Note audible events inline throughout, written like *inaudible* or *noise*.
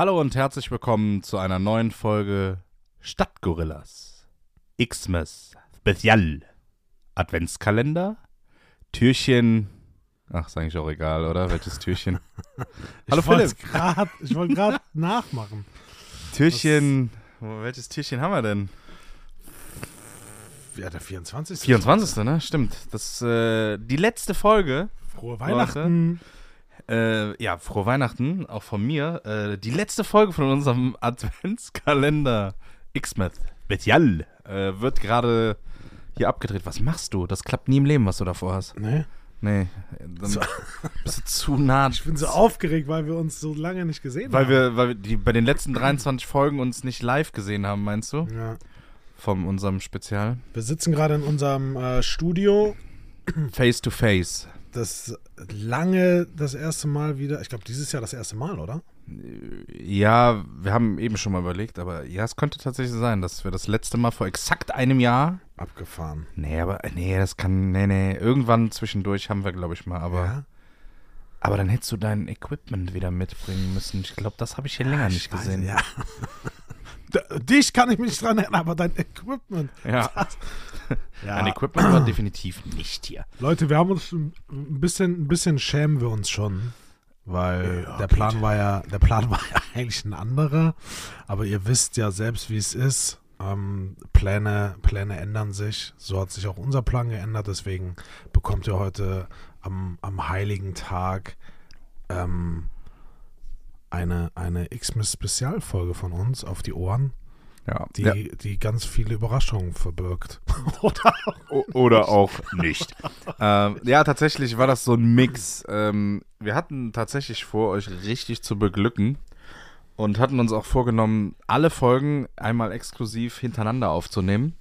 Hallo und herzlich willkommen zu einer neuen Folge Stadtgorillas. Xmas Spezial. Adventskalender. Türchen. Ach, ist eigentlich auch egal, oder? Welches Türchen? *laughs* Hallo ich wollte Philipp. grad- Ich wollte gerade *laughs* nachmachen. Türchen. Wo- Welches Türchen haben wir denn? Ja, der 24. 24. ne? Stimmt. Das äh, die letzte Folge. Frohe Weihnachten. Äh, ja, frohe Weihnachten, auch von mir. Äh, die letzte Folge von unserem *laughs* Adventskalender Xmas Spezial äh, wird gerade hier abgedreht. Was machst du? Das klappt nie im Leben, was du davor hast. Nee. Nee, dann So. *laughs* bist du zu nah. Ich bin so aufgeregt, weil wir uns so lange nicht gesehen weil haben. wir, weil wir die, bei den letzten 23 Folgen uns nicht live gesehen haben, meinst du? Ja. Von unserem Spezial. Wir sitzen gerade in unserem äh, Studio. Face to Face. Das lange das erste Mal wieder. Ich glaube, dieses Jahr das erste Mal, oder? Ja, wir haben eben schon mal überlegt, aber ja, es könnte tatsächlich sein, dass wir das letzte Mal vor exakt einem Jahr Abgefahren. Nee, aber nee, das kann, nee, nee. Irgendwann zwischendurch haben wir, glaube ich, mal, aber. ja? Aber dann hättest du dein Equipment wieder mitbringen müssen. Ich glaube, das habe ich hier länger Ich nicht weiß, gesehen. Ja. *laughs* Dich kann ich mich nicht dran erinnern, aber dein Equipment. Ja. *laughs* Ja. Dein Equipment war definitiv nicht hier. Leute, wir haben uns ein bisschen, ein bisschen schämen wir uns schon, weil Ja, der. Plan war ja, der Plan *laughs* war ja eigentlich ein anderer, aber ihr wisst ja selbst, wie es ist. Ähm, Pläne, Pläne ändern sich. So hat sich auch unser Plan geändert. Deswegen bekommt ihr heute am, am heiligen Tag ähm, eine, eine Xmas-Spezialfolge von uns auf die Ohren, Ja. die, ja. die ganz viele Überraschungen verbirgt. *laughs* Oder? Oder auch nicht. ähm, ja, tatsächlich war das so ein Mix. Ähm, wir hatten tatsächlich vor, euch richtig zu beglücken und hatten uns auch vorgenommen, alle Folgen einmal exklusiv hintereinander aufzunehmen,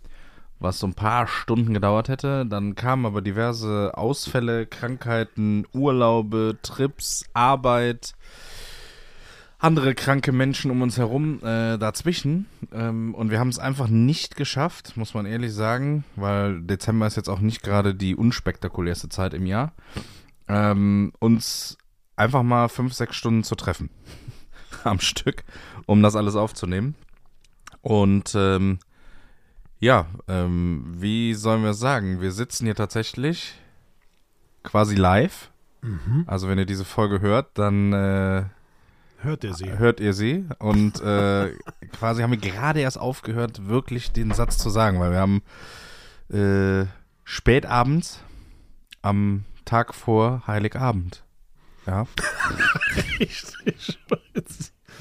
was so ein paar Stunden gedauert hätte. Dann kamen aber diverse Ausfälle, Krankheiten, Urlaube, Trips, Arbeit, andere kranke Menschen um uns herum äh, dazwischen. Ähm, und wir haben es einfach nicht geschafft, muss man ehrlich sagen, weil Dezember ist jetzt auch nicht gerade die unspektakulärste Zeit im Jahr, ähm, uns einfach mal fünf, sechs Stunden zu treffen *laughs* am Stück, um das alles aufzunehmen. Und ähm, ja, ähm, wie sollen wir sagen? Wir sitzen hier tatsächlich quasi live. Mhm. Also wenn ihr diese Folge hört, dann äh, Hört ihr sie? hört ihr sie. Und äh, *laughs* quasi haben wir gerade erst aufgehört, wirklich den Satz zu sagen, weil wir haben äh, spät abends am Tag vor Heiligabend. Ja, *laughs* Richtig.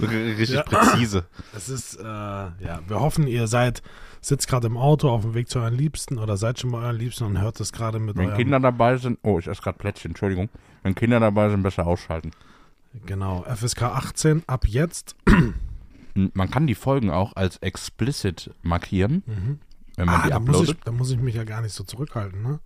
r- richtig Ja. präzise. Es ist, äh, ja, wir hoffen, ihr seid, sitzt gerade im Auto auf dem Weg zu euren Liebsten oder seid schon bei euren Liebsten und hört es gerade mit Wenn Kinder dabei sind, oh, ich esse gerade Plätzchen, Entschuldigung. Wenn Kinder dabei sind, besser ausschalten. Genau, FSK 18 ab jetzt. Man kann die Folgen auch als explicit markieren, Mhm. wenn man Ah, die da muss, uploadet. ich, da muss ich mich ja gar nicht so zurückhalten, ne?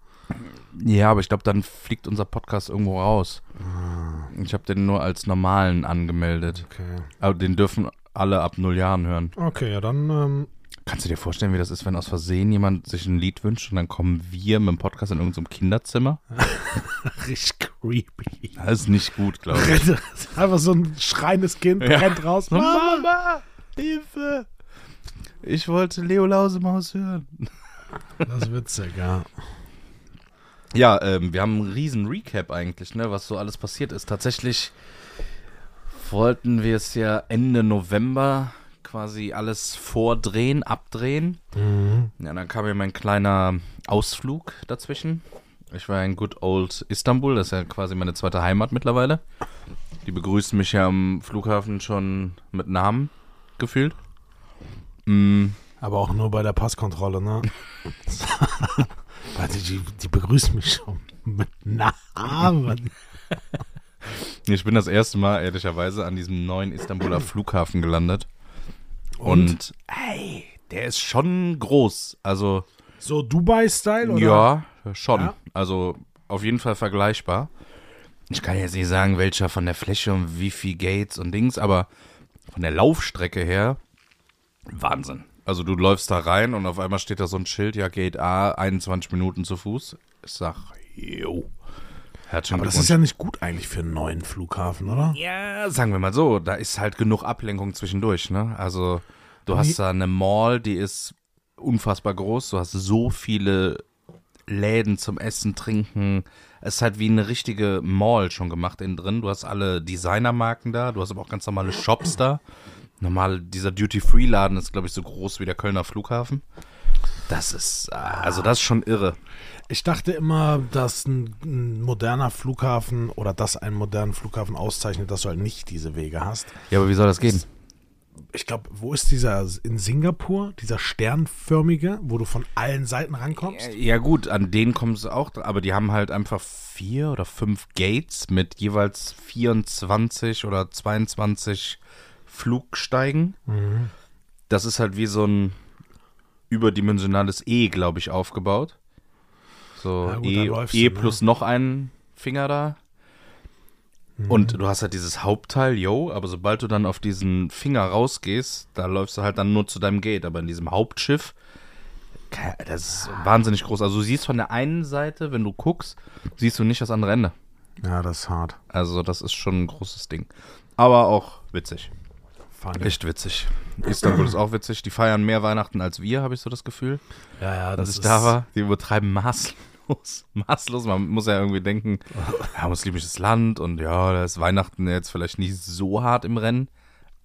Ja, aber ich glaube, dann fliegt unser Podcast irgendwo raus. Ah, Ich habe den nur als normalen angemeldet. okay. Aber den dürfen alle ab null Jahren hören. Okay, ja, dann, ähm, Kannst du dir vorstellen, wie das ist, wenn aus Versehen jemand sich ein Lied wünscht und dann kommen wir mit dem Podcast in irgendeinem Kinderzimmer? *laughs* richtig creepy. Das ist nicht gut, glaube ich. *laughs* Das ist Einfach so ein schreiendes Kind Ja. rennt raus. Mama! Mama, Hilfe! Ich wollte Leo Lausemaus hören. Das ist witzig, ja. Ja, ähm, wir haben einen riesen Recap eigentlich, ne, was so alles passiert ist. Tatsächlich wollten wir es ja Ende November quasi alles vordrehen, abdrehen. Mhm. Ja, dann kam ja mein kleiner Ausflug dazwischen. Ich war in Good Old Istanbul, das ist ja quasi meine zweite Heimat mittlerweile. Die begrüßen mich ja am Flughafen schon mit Namen gefühlt. Mm, Aber auch nur bei der Passkontrolle, ne? *laughs* Warte, die, die begrüßen mich schon mit Namen. *laughs* ich bin das erste Mal ehrlicherweise an diesem neuen Istanbuler Flughafen gelandet. Und, ey, der ist schon groß. Also, So Dubai-Style, oder? ja, schon. Ja? Also, auf jeden Fall vergleichbar. Ich kann jetzt nicht sagen, welcher von der Fläche und wie viel Gates und Dings, aber von der Laufstrecke her, Wahnsinn. Also, du läufst da rein und auf einmal steht da so ein Schild, ja, Gate A, 21 Minuten zu Fuß. Ich sag, jo. Herzlichen Aber das ist ja nicht gut eigentlich für einen neuen Flughafen, oder? Ja, sagen wir mal so, da ist halt genug Ablenkung zwischendurch, ne? Also, du hast da eine Mall, die ist unfassbar groß, du hast so viele Läden zum Essen, Trinken. Es ist halt wie eine richtige Mall schon gemacht innen drin. Du hast alle Designermarken da, du hast aber auch ganz normale Shops da. Normal, dieser Duty-Free-Laden ist, glaube ich, so groß wie der Kölner Flughafen. Das ist, äh, also das ist schon irre. Ich dachte immer, dass ein, ein moderner Flughafen oder dass einen modernen Flughafen auszeichnet, dass du halt nicht diese Wege hast. Ja, aber wie soll das gehen? Ich glaube, wo ist dieser in Singapur, dieser sternförmige, wo du von allen Seiten rankommst? Ja gut, an denen kommen sie auch, aber die haben halt einfach vier oder fünf Gates mit jeweils 24 oder 22 Flugsteigen. Mhm. Das ist halt wie so ein überdimensionales E, glaube ich, aufgebaut. So gut, E, e du, ne? plus noch ein Finger da. Mhm. Und du hast halt dieses Hauptteil, yo, aber sobald du dann auf diesen Finger rausgehst, da läufst du halt dann nur zu deinem Gate. Aber in diesem Hauptschiff, das ist wahnsinnig groß. Also du siehst von der einen Seite, wenn du guckst, siehst du nicht das andere Ende. Ja, das ist hart. Also das ist schon ein großes Ding. Aber auch witzig. Funny. Echt witzig. Istanbul ist auch witzig. Die feiern mehr Weihnachten als wir, habe ich so das Gefühl. Ja, ja, das ich ist, da war, die übertreiben maßlos. *laughs* Maßlos. Man muss ja irgendwie denken, *laughs* ja, muslimisches Land und ja, da ist Weihnachten jetzt vielleicht nicht so hart im Rennen.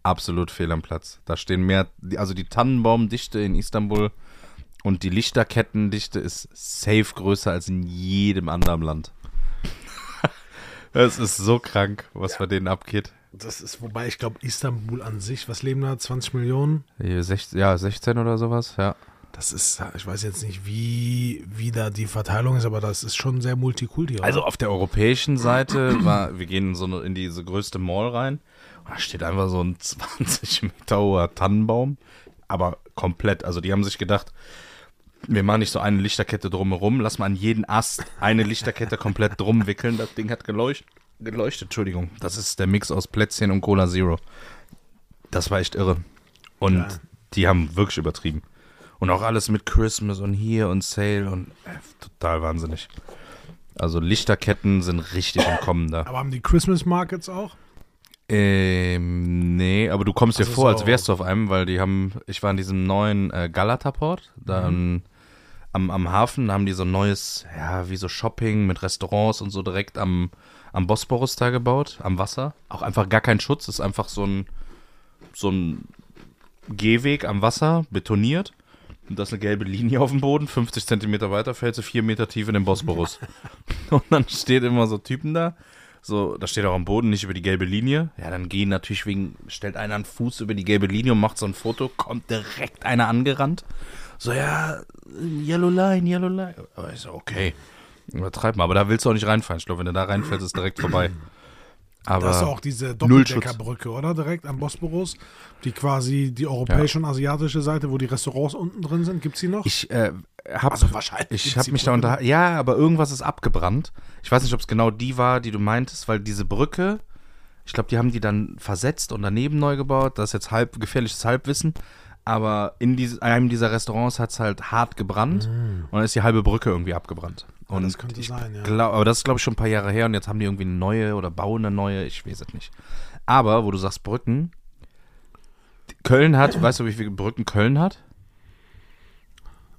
Absolut fehl am Platz. Da stehen mehr, also die Tannenbaumdichte in Istanbul und die Lichterkettendichte ist safe größer als in jedem anderen Land. *laughs* Es ist so krank, was bei denen abgeht. Das ist, wobei ich glaube, Istanbul an sich, was leben da? 20 Millionen? 16, ja, 16 oder sowas, ja. Das ist, ich weiß jetzt nicht, wie, wie da die Verteilung ist, aber das ist schon sehr multikulti. oder? Also auf der europäischen Seite *clears throat* war, wir gehen in so eine, in diese größte Mall rein. Und da steht einfach so ein *laughs* 20 Meter hoher Tannenbaum. Aber komplett. Also die haben sich gedacht, wir machen nicht so eine Lichterkette drumherum, lass mal an jeden Ast eine Lichterkette komplett drum wickeln. Das Ding hat geleuchtet, geleuchtet, Entschuldigung. Das ist der Mix aus Plätzchen und Cola Zero. Das war echt irre. Und Ja. die haben wirklich übertrieben. Und auch alles mit Christmas und hier und Sale und äh, total wahnsinnig. Also Lichterketten sind richtig im Kommen da. aber haben die Christmas Markets auch? Ähm, nee, aber du kommst dir Also vor, als wärst du auf einem, weil die haben, ich war in diesem neuen äh, Galata-Port, dann am, am Hafen haben die so ein neues, ja, wie so Shopping mit Restaurants und so direkt am, am Bosporus da gebaut, am Wasser. Auch einfach gar kein Schutz, ist einfach so ein, so ein Gehweg am Wasser, betoniert. Und da ist eine gelbe Linie auf dem Boden, 50 Zentimeter weiter fällst du vier Meter tief in den Bosporus. *laughs* und dann steht immer so Typen da, so, da steht auch am Boden nicht über die gelbe Linie. Ja, dann gehen natürlich wegen, stellt einer einen Fuß über die gelbe Linie und macht so ein Foto, kommt direkt einer angerannt. So, ja, Yellow Line, Yellow Line. Aber ich so, okay. Übertreib mal, aber da willst du auch nicht reinfallen. Ich glaube, wenn du da reinfällst, ist direkt vorbei. Aber Da ist auch diese Doppeldeckerbrücke, oder? Direkt am Bosporus. Die quasi die europäische und asiatische Seite, wo die Restaurants unten drin sind. Gibt's die noch? Ich äh, habe Also wahrscheinlich ich habe mich da Brücke. unter ja, aber irgendwas ist abgebrannt. Ich weiß nicht, ob es genau die war, die du meintest, weil diese Brücke, ich glaube, die haben die dann versetzt und daneben neu gebaut. Das ist jetzt halb gefährliches Halbwissen, aber in diese, einem dieser Restaurants hat es halt hart gebrannt und dann ist die halbe Brücke irgendwie abgebrannt. Und das könnte sein, ja. glaub, aber das ist glaube ich schon ein paar Jahre her und jetzt haben die irgendwie eine neue oder bauen eine neue, ich weiß es nicht. Aber wo du sagst Brücken, Köln hat, *clears throat* weißt du, wie viele Brücken Köln hat?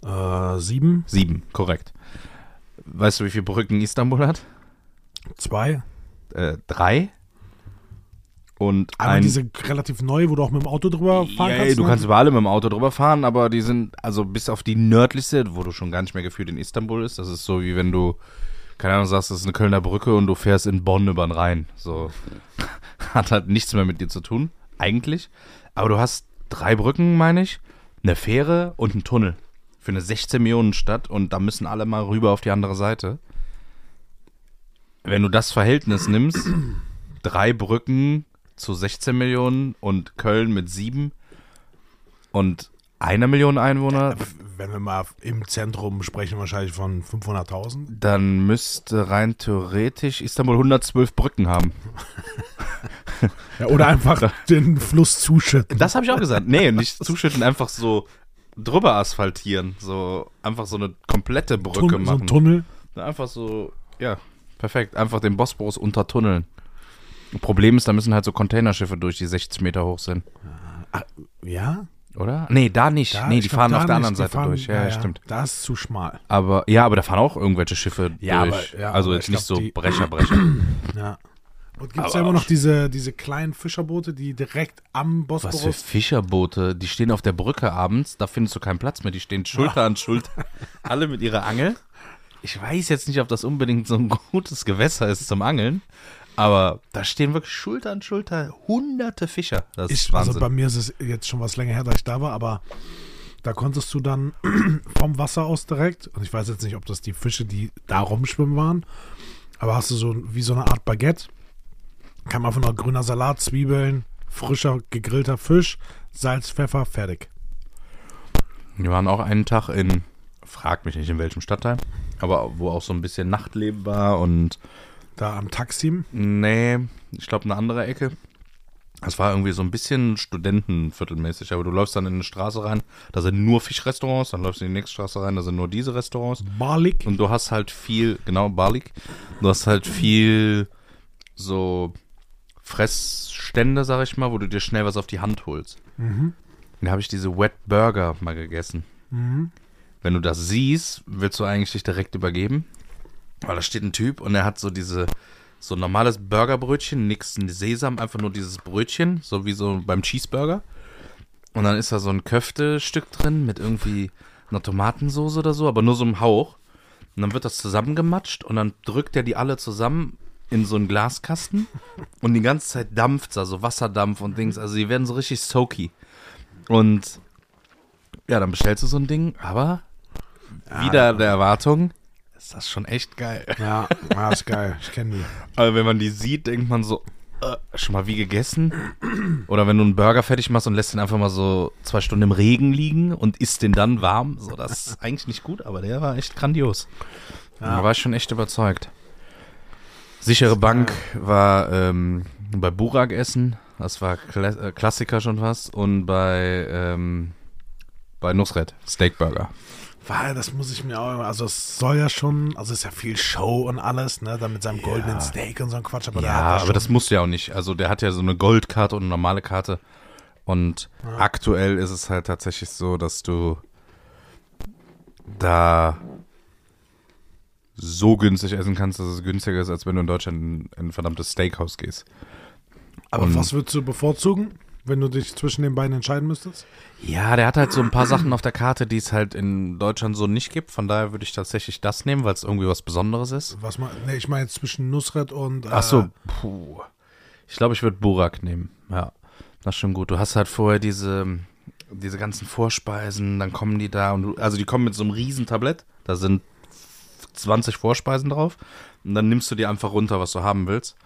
Äh, sieben, Sieben, korrekt. Weißt du, wie viele Brücken Istanbul hat? zwei. Äh, drei. Und Einmal ein. diese relativ neu, wo du auch mit dem Auto drüber fahren ja, kannst. du ne? kannst über alle mit dem Auto drüber fahren, aber die sind, also bis auf die nördlichste, wo du schon gar nicht mehr gefühlt in Istanbul ist, das ist so wie wenn du, keine Ahnung, sagst, das ist eine Kölner Brücke und du fährst in Bonn über den Rhein. So. *laughs* Hat halt nichts mehr mit dir zu tun, eigentlich. Aber du hast drei Brücken, meine ich, eine Fähre und einen Tunnel. Für eine 16 Millionen Stadt und da müssen alle mal rüber auf die andere Seite. Wenn du das Verhältnis nimmst, *clears throat* drei Brücken zu 16 Millionen und Köln mit sieben und einer Million Einwohner, Wenn wir mal im Zentrum sprechen, wahrscheinlich von 500.000. dann müsste rein theoretisch Istanbul 112 Brücken haben. Ja, oder einfach *laughs* den Fluss zuschütten. Das habe ich auch gesagt. Nee, nicht zuschütten, einfach so drüber asphaltieren. So einfach so eine komplette Brücke Tun- so machen. ein Tunnel. Einfach so, ja, Perfekt. Einfach den Bosporus untertunneln. Problem ist, da müssen halt so Containerschiffe durch, die 60 Meter hoch sind. Ja? Oder? Nee, da nicht. Da- nee, die fahren auf der anderen Seite fahren- durch. Ja, ja, stimmt. Da ist zu schmal. Aber ja, aber da fahren auch irgendwelche Schiffe Ja, durch. aber- ja, also jetzt ich nicht glaub, so Brecher, Brecher. *clears throat* Ja. Und gibt es ja immer noch diese, diese kleinen Fischerboote, die direkt am Was für Bosporus. Fischerboote, die stehen auf der Brücke abends, da findest du keinen Platz mehr, die stehen Schulter an Schulter, *laughs* alle mit ihrer Angel. Ich weiß jetzt nicht, ob das unbedingt so ein gutes Gewässer ist zum Angeln, aber da stehen wirklich Schulter an Schulter hunderte Fischer. Das ist Ich, also Wahnsinn. bei mir ist es jetzt schon was länger her, da ich da war, aber da konntest du dann *clears throat* vom Wasser aus direkt, und ich weiß jetzt nicht, ob das die Fische, die da rumschwimmen waren, aber hast du so wie so eine Art Baguette, kam einfach noch grüner Salat, Zwiebeln, frischer gegrillter Fisch, Salz, Pfeffer, fertig. Wir waren auch einen Tag in, frag mich nicht in welchem Stadtteil, aber wo auch so ein bisschen Nachtleben war und Da am Taksim. nee, ich glaube eine andere Ecke. Das war irgendwie so ein bisschen Studentenviertelmäßig, aber du läufst dann in eine Straße rein, da sind nur Fischrestaurants, dann läufst du in die nächste Straße rein, da sind nur diese Restaurants. Balik. Und du hast halt viel, genau, Balik, du hast halt viel so Fressstände, sag ich mal, wo du dir schnell was auf die Hand holst. Mhm. Da habe ich diese Wet Burger mal gegessen. Mhm. Wenn du das siehst, willst du eigentlich dich direkt übergeben. Weil da steht ein Typ und er hat so diese, so ein normales Burgerbrötchen, nix Sesam, einfach nur dieses Brötchen, so wie so beim Cheeseburger. Und dann ist da so ein Köftestück drin mit irgendwie einer Tomatensoße oder so, aber nur so einem Hauch. Und dann wird das zusammengematscht und dann drückt er die alle zusammen in so einen Glaskasten und die ganze Zeit dampft da, so Wasserdampf und Dings. Also die werden so richtig soaky. Und ja, dann bestellst du so ein Ding, aber wieder der Erwartung, ist das schon echt geil. Ja, ja, ist geil. Ich kenne die. Aber wenn man die sieht, denkt man so, äh, schon mal wie gegessen? Oder wenn du einen Burger fertig machst und lässt den einfach mal so zwei Stunden im Regen liegen und isst den dann warm, so, das ist eigentlich nicht gut, aber der war echt grandios. Da war ich schon echt überzeugt. Sichere Bank war ähm, bei Burak essen, das war Kla äh, Klassiker schon fast, und bei, ähm, bei Nusret, Steakburger. Weil, das muss ich mir auch, also es soll ja schon, also es ist ja viel Show und alles, ne, da mit seinem goldenen Steak und so ein Quatsch, aber Ja, aber schon, das muss ja auch nicht. Also der hat ja so eine Goldkarte und eine normale Karte. Und aktuell ist es halt tatsächlich so, dass du da so günstig essen kannst, dass es günstiger ist, als wenn du in Deutschland in in ein verdammtes Steakhouse gehst. aber und- was würdest du bevorzugen, wenn du dich zwischen den beiden entscheiden müsstest? Ja, der hat halt so ein paar Sachen auf der Karte, die es halt in Deutschland so nicht gibt. Von daher würde ich tatsächlich das nehmen, weil es irgendwie was Besonderes ist. Was mal, ne, ich meine jetzt zwischen Nusret und, äh, Ach so, puh. Ich glaube, ich würde Burak nehmen. Ja, das ist schon gut. Du hast halt vorher diese, diese ganzen Vorspeisen, dann kommen die da und du, also die kommen mit so einem riesen Tablett. Da sind 20 Vorspeisen drauf und dann nimmst du dir einfach runter, was du haben willst.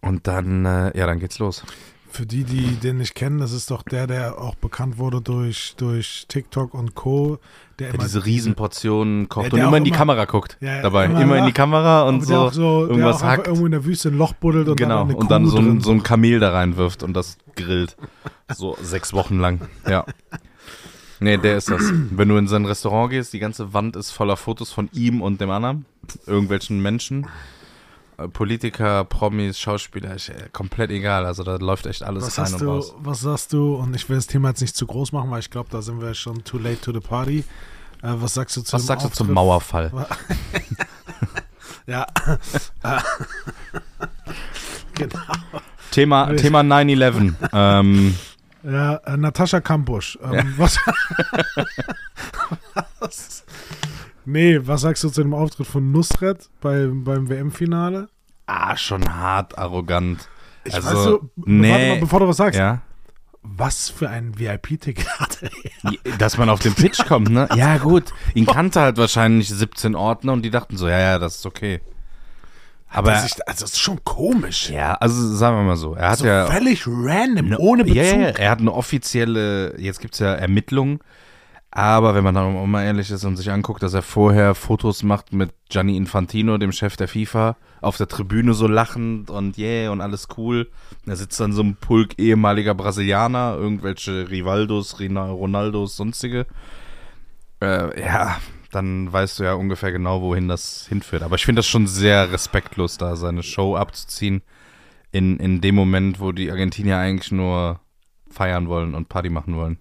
Und dann, äh, ja, dann geht's los. Für die, die den nicht kennen, das ist doch der, der auch bekannt wurde durch, durch TikTok und Co., der Ja, immer diese Riesenportionen kocht und der immer auch in die immer- Kamera guckt Ja, dabei. immer- Immer, in die Kamera und der so, so der irgendwas hackt. irgendwo in der Wüste ein Loch buddelt und genau, dann eine und dann so ein, so ein Kamel da reinwirft und das grillt. So sechs Wochen lang. Ja. Nee, der ist das. Wenn du in sein Restaurant gehst, die ganze Wand ist voller Fotos von ihm und dem anderen, irgendwelchen Menschen. Äh, Politiker, Promis, Schauspieler, ich, äh, komplett egal. Also da läuft echt alles Was rein hast und du, raus. was sagst du, und ich will das Thema jetzt nicht zu groß machen, weil ich glaube, da sind wir schon too late to the party. Äh, was sagst du zu Was dem sagst du zum Mauerfall? *laughs* Ja. Äh, *laughs* genau. Thema, Thema 9-11. ähm, Ja, äh, Natascha Kampusch. Ähm, was, *laughs* was? Nee, was sagst du zu dem Auftritt von Nusret bei, beim WM-Finale? ah, schon hart arrogant. Ich Also, weiß so, nee. warte mal, bevor du was sagst, Ja. was für ein VIP-Ticket *laughs* hatte er? Dass man auf den Pitch kommt, ne? Ja, gut. Ihn kannte halt wahrscheinlich 17 Ordner und die dachten so, ja, ja, das ist okay. Aber, Das ist, also das ist schon komisch. ja, also sagen wir mal so, er hat so ja. völlig random, ohne Bezug. Ja, ja, er hat eine offizielle, jetzt gibt's ja Ermittlungen, aber wenn man dann auch mal ehrlich ist und sich anguckt, dass er vorher Fotos macht mit Gianni Infantino, dem Chef der FIFA, auf der Tribüne so lachend und yeah und alles cool. Er sitzt dann so ein Pulk ehemaliger Brasilianer, irgendwelche Rivaldos, Ronaldos, sonstige. Äh, ja, dann weißt du ja ungefähr genau, wohin das hinführt. Aber ich finde das schon sehr respektlos, da seine Show abzuziehen. In, in dem Moment, wo die Argentinier eigentlich nur feiern wollen und Party machen wollen.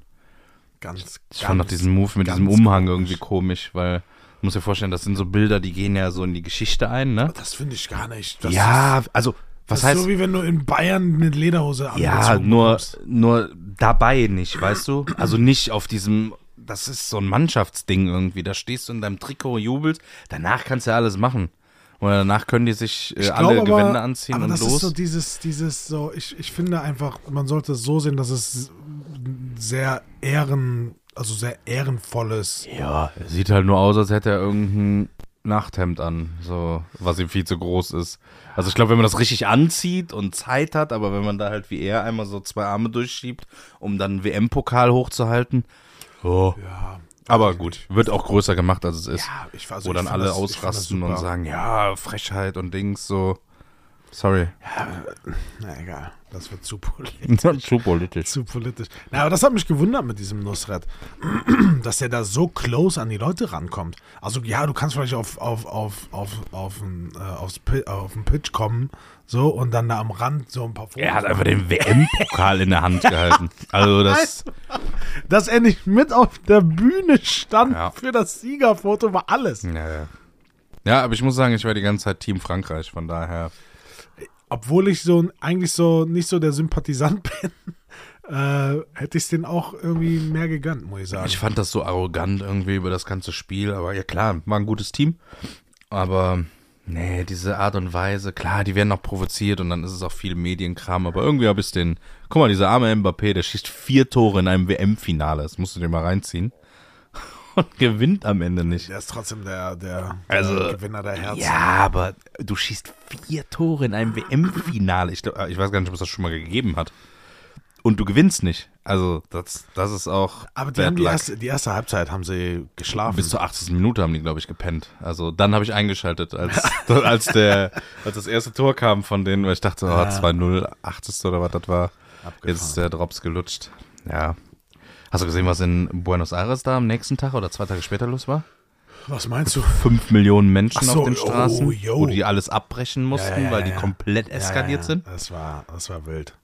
Ganz, Ich fand auch diesen Move mit ganz diesem Umhang komisch. irgendwie komisch, weil du musst dir vorstellen, das sind so Bilder, die gehen ja so in die Geschichte ein, ne? Das finde ich gar nicht. Das ja, also, Ist, was das heißt. so wie wenn du in Bayern eine Lederhose Ja, nur, nur dabei nicht, weißt du? Also nicht auf diesem, das ist so ein Mannschaftsding irgendwie. Da stehst du in deinem Trikot, jubelst, danach kannst du ja alles machen. Oder danach können die sich äh, Ich alle glaub Gewände anziehen aber und das los. ist so dieses, dieses so, ich, ich finde einfach, man sollte es so sehen, dass es sehr ehren, also sehr ehrenvolles. ja, er sieht halt nur aus, als hätte er irgendein Nachthemd an, so, was ihm viel zu groß ist. Also ich glaube, wenn man das richtig anzieht und Zeit hat, aber wenn man da halt wie er einmal so zwei Arme durchschiebt, um dann WM-Pokal hochzuhalten, oh. Ja, Aber gut, wird auch größer gemacht, als es ist. ja ich weiß wo dann alle ausrasten und sagen, ja, Frechheit und Dings, so. Sorry. Na egal, das wird zu politisch. *laughs* Zu politisch. zu politisch. Na, aber das hat mich gewundert mit diesem Nusret, *clears throat* dass er da so close an die Leute rankommt. Also ja, du kannst vielleicht auf, auf, auf, auf, auf, ein, äh, aufs auf den Pitch kommen, so, und dann da am Rand so ein paar Fotos Er hat einfach den WM-Pokal in der Hand gehalten. *laughs* Also das, Dass er nicht mit auf der Bühne stand Ja. für das Siegerfoto war alles. ja, ja. Ja, aber ich muss sagen, ich war die ganze Zeit Team Frankreich, von daher. Obwohl ich so eigentlich so nicht so der Sympathisant *laughs* bin, äh, hätte ich es denen auch irgendwie mehr gegönnt, muss ich sagen. Ich fand das so arrogant irgendwie über das ganze Spiel, aber ja klar, war ein gutes Team. Aber nee, diese Art und Weise, klar, die werden noch provoziert und dann ist es auch viel Medienkram, aber irgendwie habe ich den, guck mal, dieser arme Mbappé, der schießt vier Tore in einem WM-Finale, das musst du dir mal reinziehen. *laughs* Und gewinnt am Ende nicht. der ist trotzdem der, der, Also, der Gewinner der Herzen. Ja, aber du schießt vier Tore in einem WM-Finale. Ich, glaub, ich weiß gar nicht, ob es das schon mal gegeben hat. Und du gewinnst nicht. Also, das, das ist auch. Aber die, die, erste, die erste Halbzeit haben sie geschlafen. Bis zur 80. Minute haben die, glaube ich, gepennt. Also, dann habe ich eingeschaltet, als, *laughs* als, der, als das erste Tor kam von denen, weil ich dachte, oh, Ja. 2-0, 80. oder was das war. Jetzt ist der Drops gelutscht. Ja. Hast du gesehen, was in Buenos Aires da am nächsten Tag oder zwei Tage später los war? Was meinst du? fünf Millionen Menschen so, auf den Straßen, oh, yo. wo die alles abbrechen mussten, Ja, ja, ja, weil die komplett eskaliert sind. Das war, das war wild.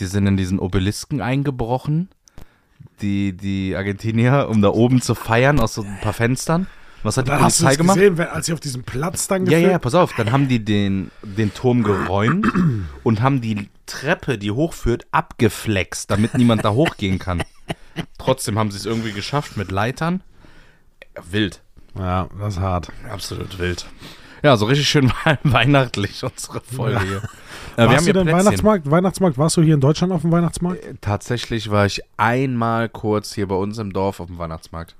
Die sind in diesen Obelisken eingebrochen, die, die Argentinier, um da oben zu feiern aus so ein paar Fenstern. Was hat die Dann hast Polizei es gemacht? gesehen, als sie auf diesem Platz dann Ja, ja, gefilmt pass auf, dann haben die den, den Turm geräumt *clears throat* und haben die Treppe, die hochführt, abgeflext, damit niemand da hochgehen kann. Trotzdem haben sie es irgendwie geschafft mit Leitern. Wild. Ja, das ist hart. Absolut wild. Ja, so richtig schön *laughs* weihnachtlich unsere Folge hier. *laughs* Äh, warst du denn Plätzchen. Weihnachtsmarkt? Weihnachtsmarkt? Warst du hier in Deutschland auf dem Weihnachtsmarkt? Tatsächlich war ich einmal kurz hier bei uns im Dorf auf dem Weihnachtsmarkt.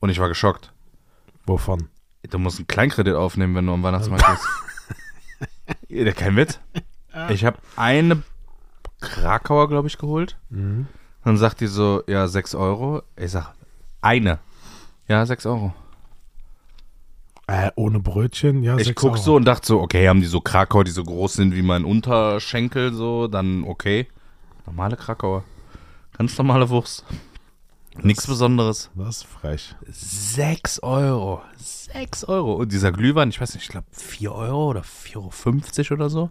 Und ich war geschockt. Wovon? Du musst einen Kleinkredit aufnehmen, wenn du am Weihnachtsmarkt bist. Ja, Kein Witz. Ich habe eine Krakauer, glaube ich, geholt. Mhm. Dann sagt die so, ja, 6 Euro. Ich sag, eine. Ja, 6 Euro. Äh, ohne Brötchen? Ja, Ich guck Euro. so und dachte so, okay, haben die so Krakauer, die so groß sind wie mein Unterschenkel, so, dann okay. Normale Krakauer. Ganz normale Wurst. Nichts Besonderes. Das ist frech. 6 Euro. 6 Euro. Und dieser Glühwein, ich weiß nicht, ich glaube 4 Euro oder 4,50 Euro oder so.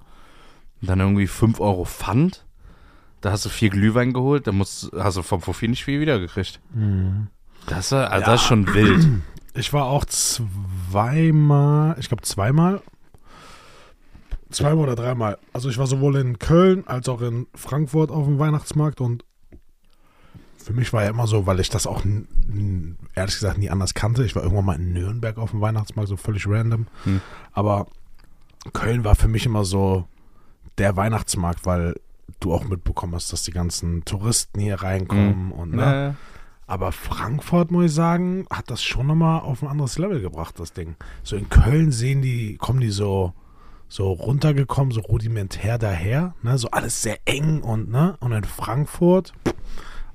Und dann irgendwie 5 Euro Pfand. Da hast du vier Glühwein geholt, da musst, hast du vom Profi nicht viel wiedergekriegt. Das, war, also das ist schon wild. *clears throat* Ich war auch zweimal, ich glaube zweimal, zweimal oder dreimal. Also ich war sowohl in Köln als auch in Frankfurt auf dem Weihnachtsmarkt und für mich war ja immer so, weil ich das auch ehrlich gesagt nie anders kannte. Ich war irgendwann mal in Nürnberg auf dem Weihnachtsmarkt, so völlig random. Hm. Aber Köln war für mich immer so der Weihnachtsmarkt, weil du auch mitbekommen hast, dass die ganzen Touristen hier reinkommen und ne, Äh, aber Frankfurt, muss ich sagen, hat das schon nochmal auf ein anderes Level gebracht, das Ding. So in Köln sehen die, kommen die so, so runtergekommen, so rudimentär daher, ne, so alles sehr eng und, ne, und in Frankfurt,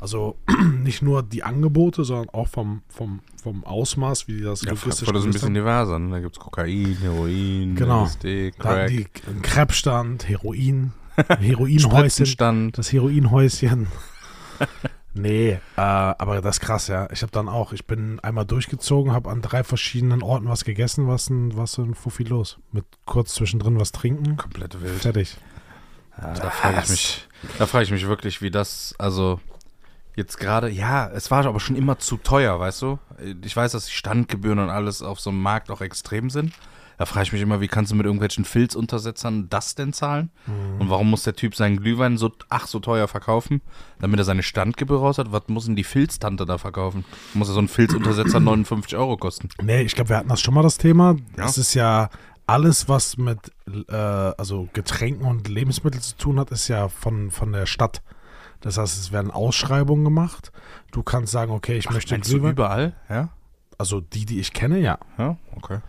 also *clears throat* nicht nur die Angebote, sondern auch vom, vom, vom Ausmaß, wie die das ja, logistisch Frankfurt ist ein bisschen haben. diverser. Ne? Da gibt es Kokain, Heroin, Genau. LSD, Crack, die einen Crepe-Stand, Heroin, *laughs* Heroinhäuschen, das Heroinhäuschen. *laughs* Nee, äh, aber das ist krass, ja. Ich habe dann auch, ich bin einmal durchgezogen, habe an drei verschiedenen Orten was gegessen, was ein, was ein Fuffi los. Mit kurz zwischendrin was trinken. Komplett wild. Fertig. Ja, da frage ich mich, da frage ich mich wirklich, wie das, also jetzt gerade, ja, es war aber schon immer zu teuer, weißt du? Ich weiß, dass die Standgebühren und alles auf so einem Markt auch extrem sind. Da frage ich mich immer, wie kannst du mit irgendwelchen Filzuntersetzern das denn zahlen? Mhm. Und warum muss der Typ seinen Glühwein so ach so teuer verkaufen, damit er seine Standgebühr raus hat? Was muss denn die Filztante da verkaufen? Muss er so ein Filzuntersetzer *clears throat* 59 Euro kosten? Nee, ich glaube, wir hatten das schon mal das Thema. Ja. Das ist ja alles, was mit äh, also Getränken und Lebensmitteln zu tun hat, ist ja von, von der Stadt. Das heißt, es werden Ausschreibungen gemacht. Du kannst sagen, okay, ich möchte Meinst du Glühwein. überall? Ja? Also die, die ich kenne, ja. Ja, okay.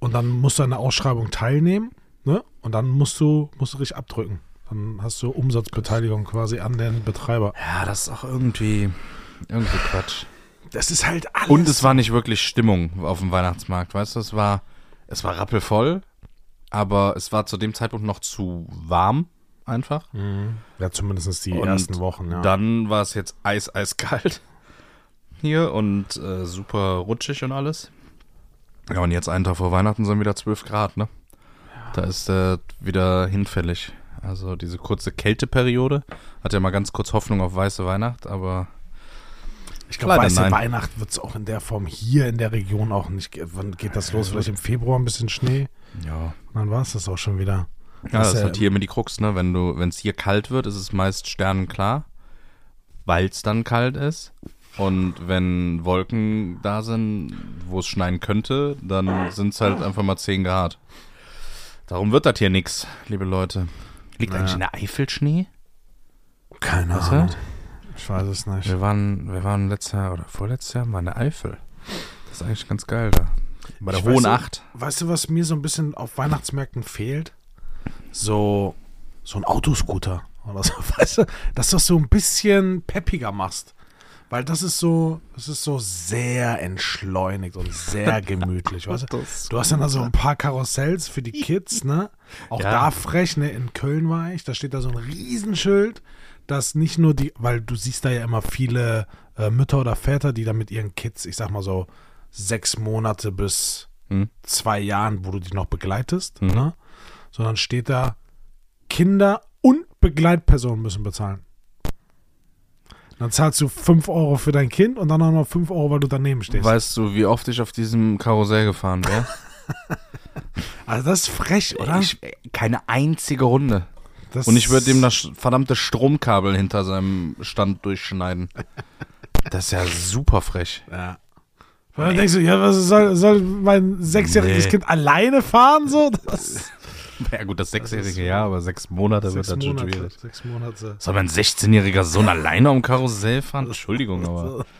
Und dann musst du an der Ausschreibung teilnehmen, ne? Und dann musst du, musst du richtig abdrücken. Dann hast du Umsatzbeteiligung quasi an den Betreiber. Ja, das ist auch irgendwie, irgendwie Quatsch. Das ist halt alles. Und es war nicht wirklich Stimmung auf dem Weihnachtsmarkt, weißt du? Es war, es war rappelvoll, aber es war zu dem Zeitpunkt noch zu warm, einfach. Mhm. Ja, zumindest die Und ersten Wochen, ja. Dann war es jetzt eis, eiskalt *laughs* hier und äh, super rutschig und alles. Ja, und jetzt einen Tag vor Weihnachten sind wieder 12 Grad, ne? Da ist äh, wieder hinfällig. Also diese kurze Kälteperiode hat ja mal ganz kurz Hoffnung auf weiße Weihnacht, aber Ich glaube, weiße nein. Weihnacht wird es auch in der Form hier in der Region auch nicht. Wann geht das los? Vielleicht im Februar ein bisschen Schnee. ja. Und dann war es das auch schon wieder. Ja, das ist ist halt hier immer die Krux, ne? Wenn du, wenn es hier kalt wird, ist es meist sternenklar, weil es dann kalt ist. Und wenn Wolken da sind, wo es schneien könnte, dann sind es halt einfach mal 10 Grad. Darum wird das hier nix, liebe Leute. Liegt Ja. eigentlich in der Eifel Schnee? Keine Was, Ahnung. hä? Ich weiß es nicht. Wir waren, wir waren letztes Jahr oder vorletztes Jahr mal in der Eifel. Das ist eigentlich ganz geil da. Bei der Ich Hohen weiß, Acht. Weißt du, was mir so ein bisschen auf Weihnachtsmärkten fehlt? So, so ein Autoscooter oder so. *laughs* Weißt du, dass du das so ein bisschen peppiger machst. Weil das ist so, das ist so sehr entschleunigt und sehr *laughs* gemütlich, weißt du? Du hast dann also ein paar Karussells für die Kids, ne? Auch Ja. da frech, ne? In Köln war ich, da steht da so ein Riesenschild, dass nicht nur die, weil du siehst da ja immer viele äh, Mütter oder Väter, die da mit ihren Kids, ich sag mal so, sechs Monate bis Hm. zwei Jahren, wo du die noch begleitest, Mhm. ne? Sondern steht da, Kinder und Begleitpersonen müssen bezahlen. Dann zahlst du 5 Euro für dein Kind und dann auch noch 5 Euro, weil du daneben stehst. Weißt du, wie oft ich auf diesem Karussell gefahren wäre? *laughs* also das ist frech, oder? Ich, keine einzige Runde. Das Und ich würde dem das verdammte Stromkabel hinter seinem Stand durchschneiden. Das ist ja super frech. Ja. Und dann denkst du, ja, was soll, soll mein sechsjähriges Nee. Kind alleine fahren? So? *laughs* Das *laughs* Ja gut, das Sechsjährige ja, aber sechs Monate sechs wird das schon Monate. schwierig. Sechs Monate. Soll mein 16-jähriger Sohn *laughs* alleine am Karussell fahren? Entschuldigung, aber. *laughs*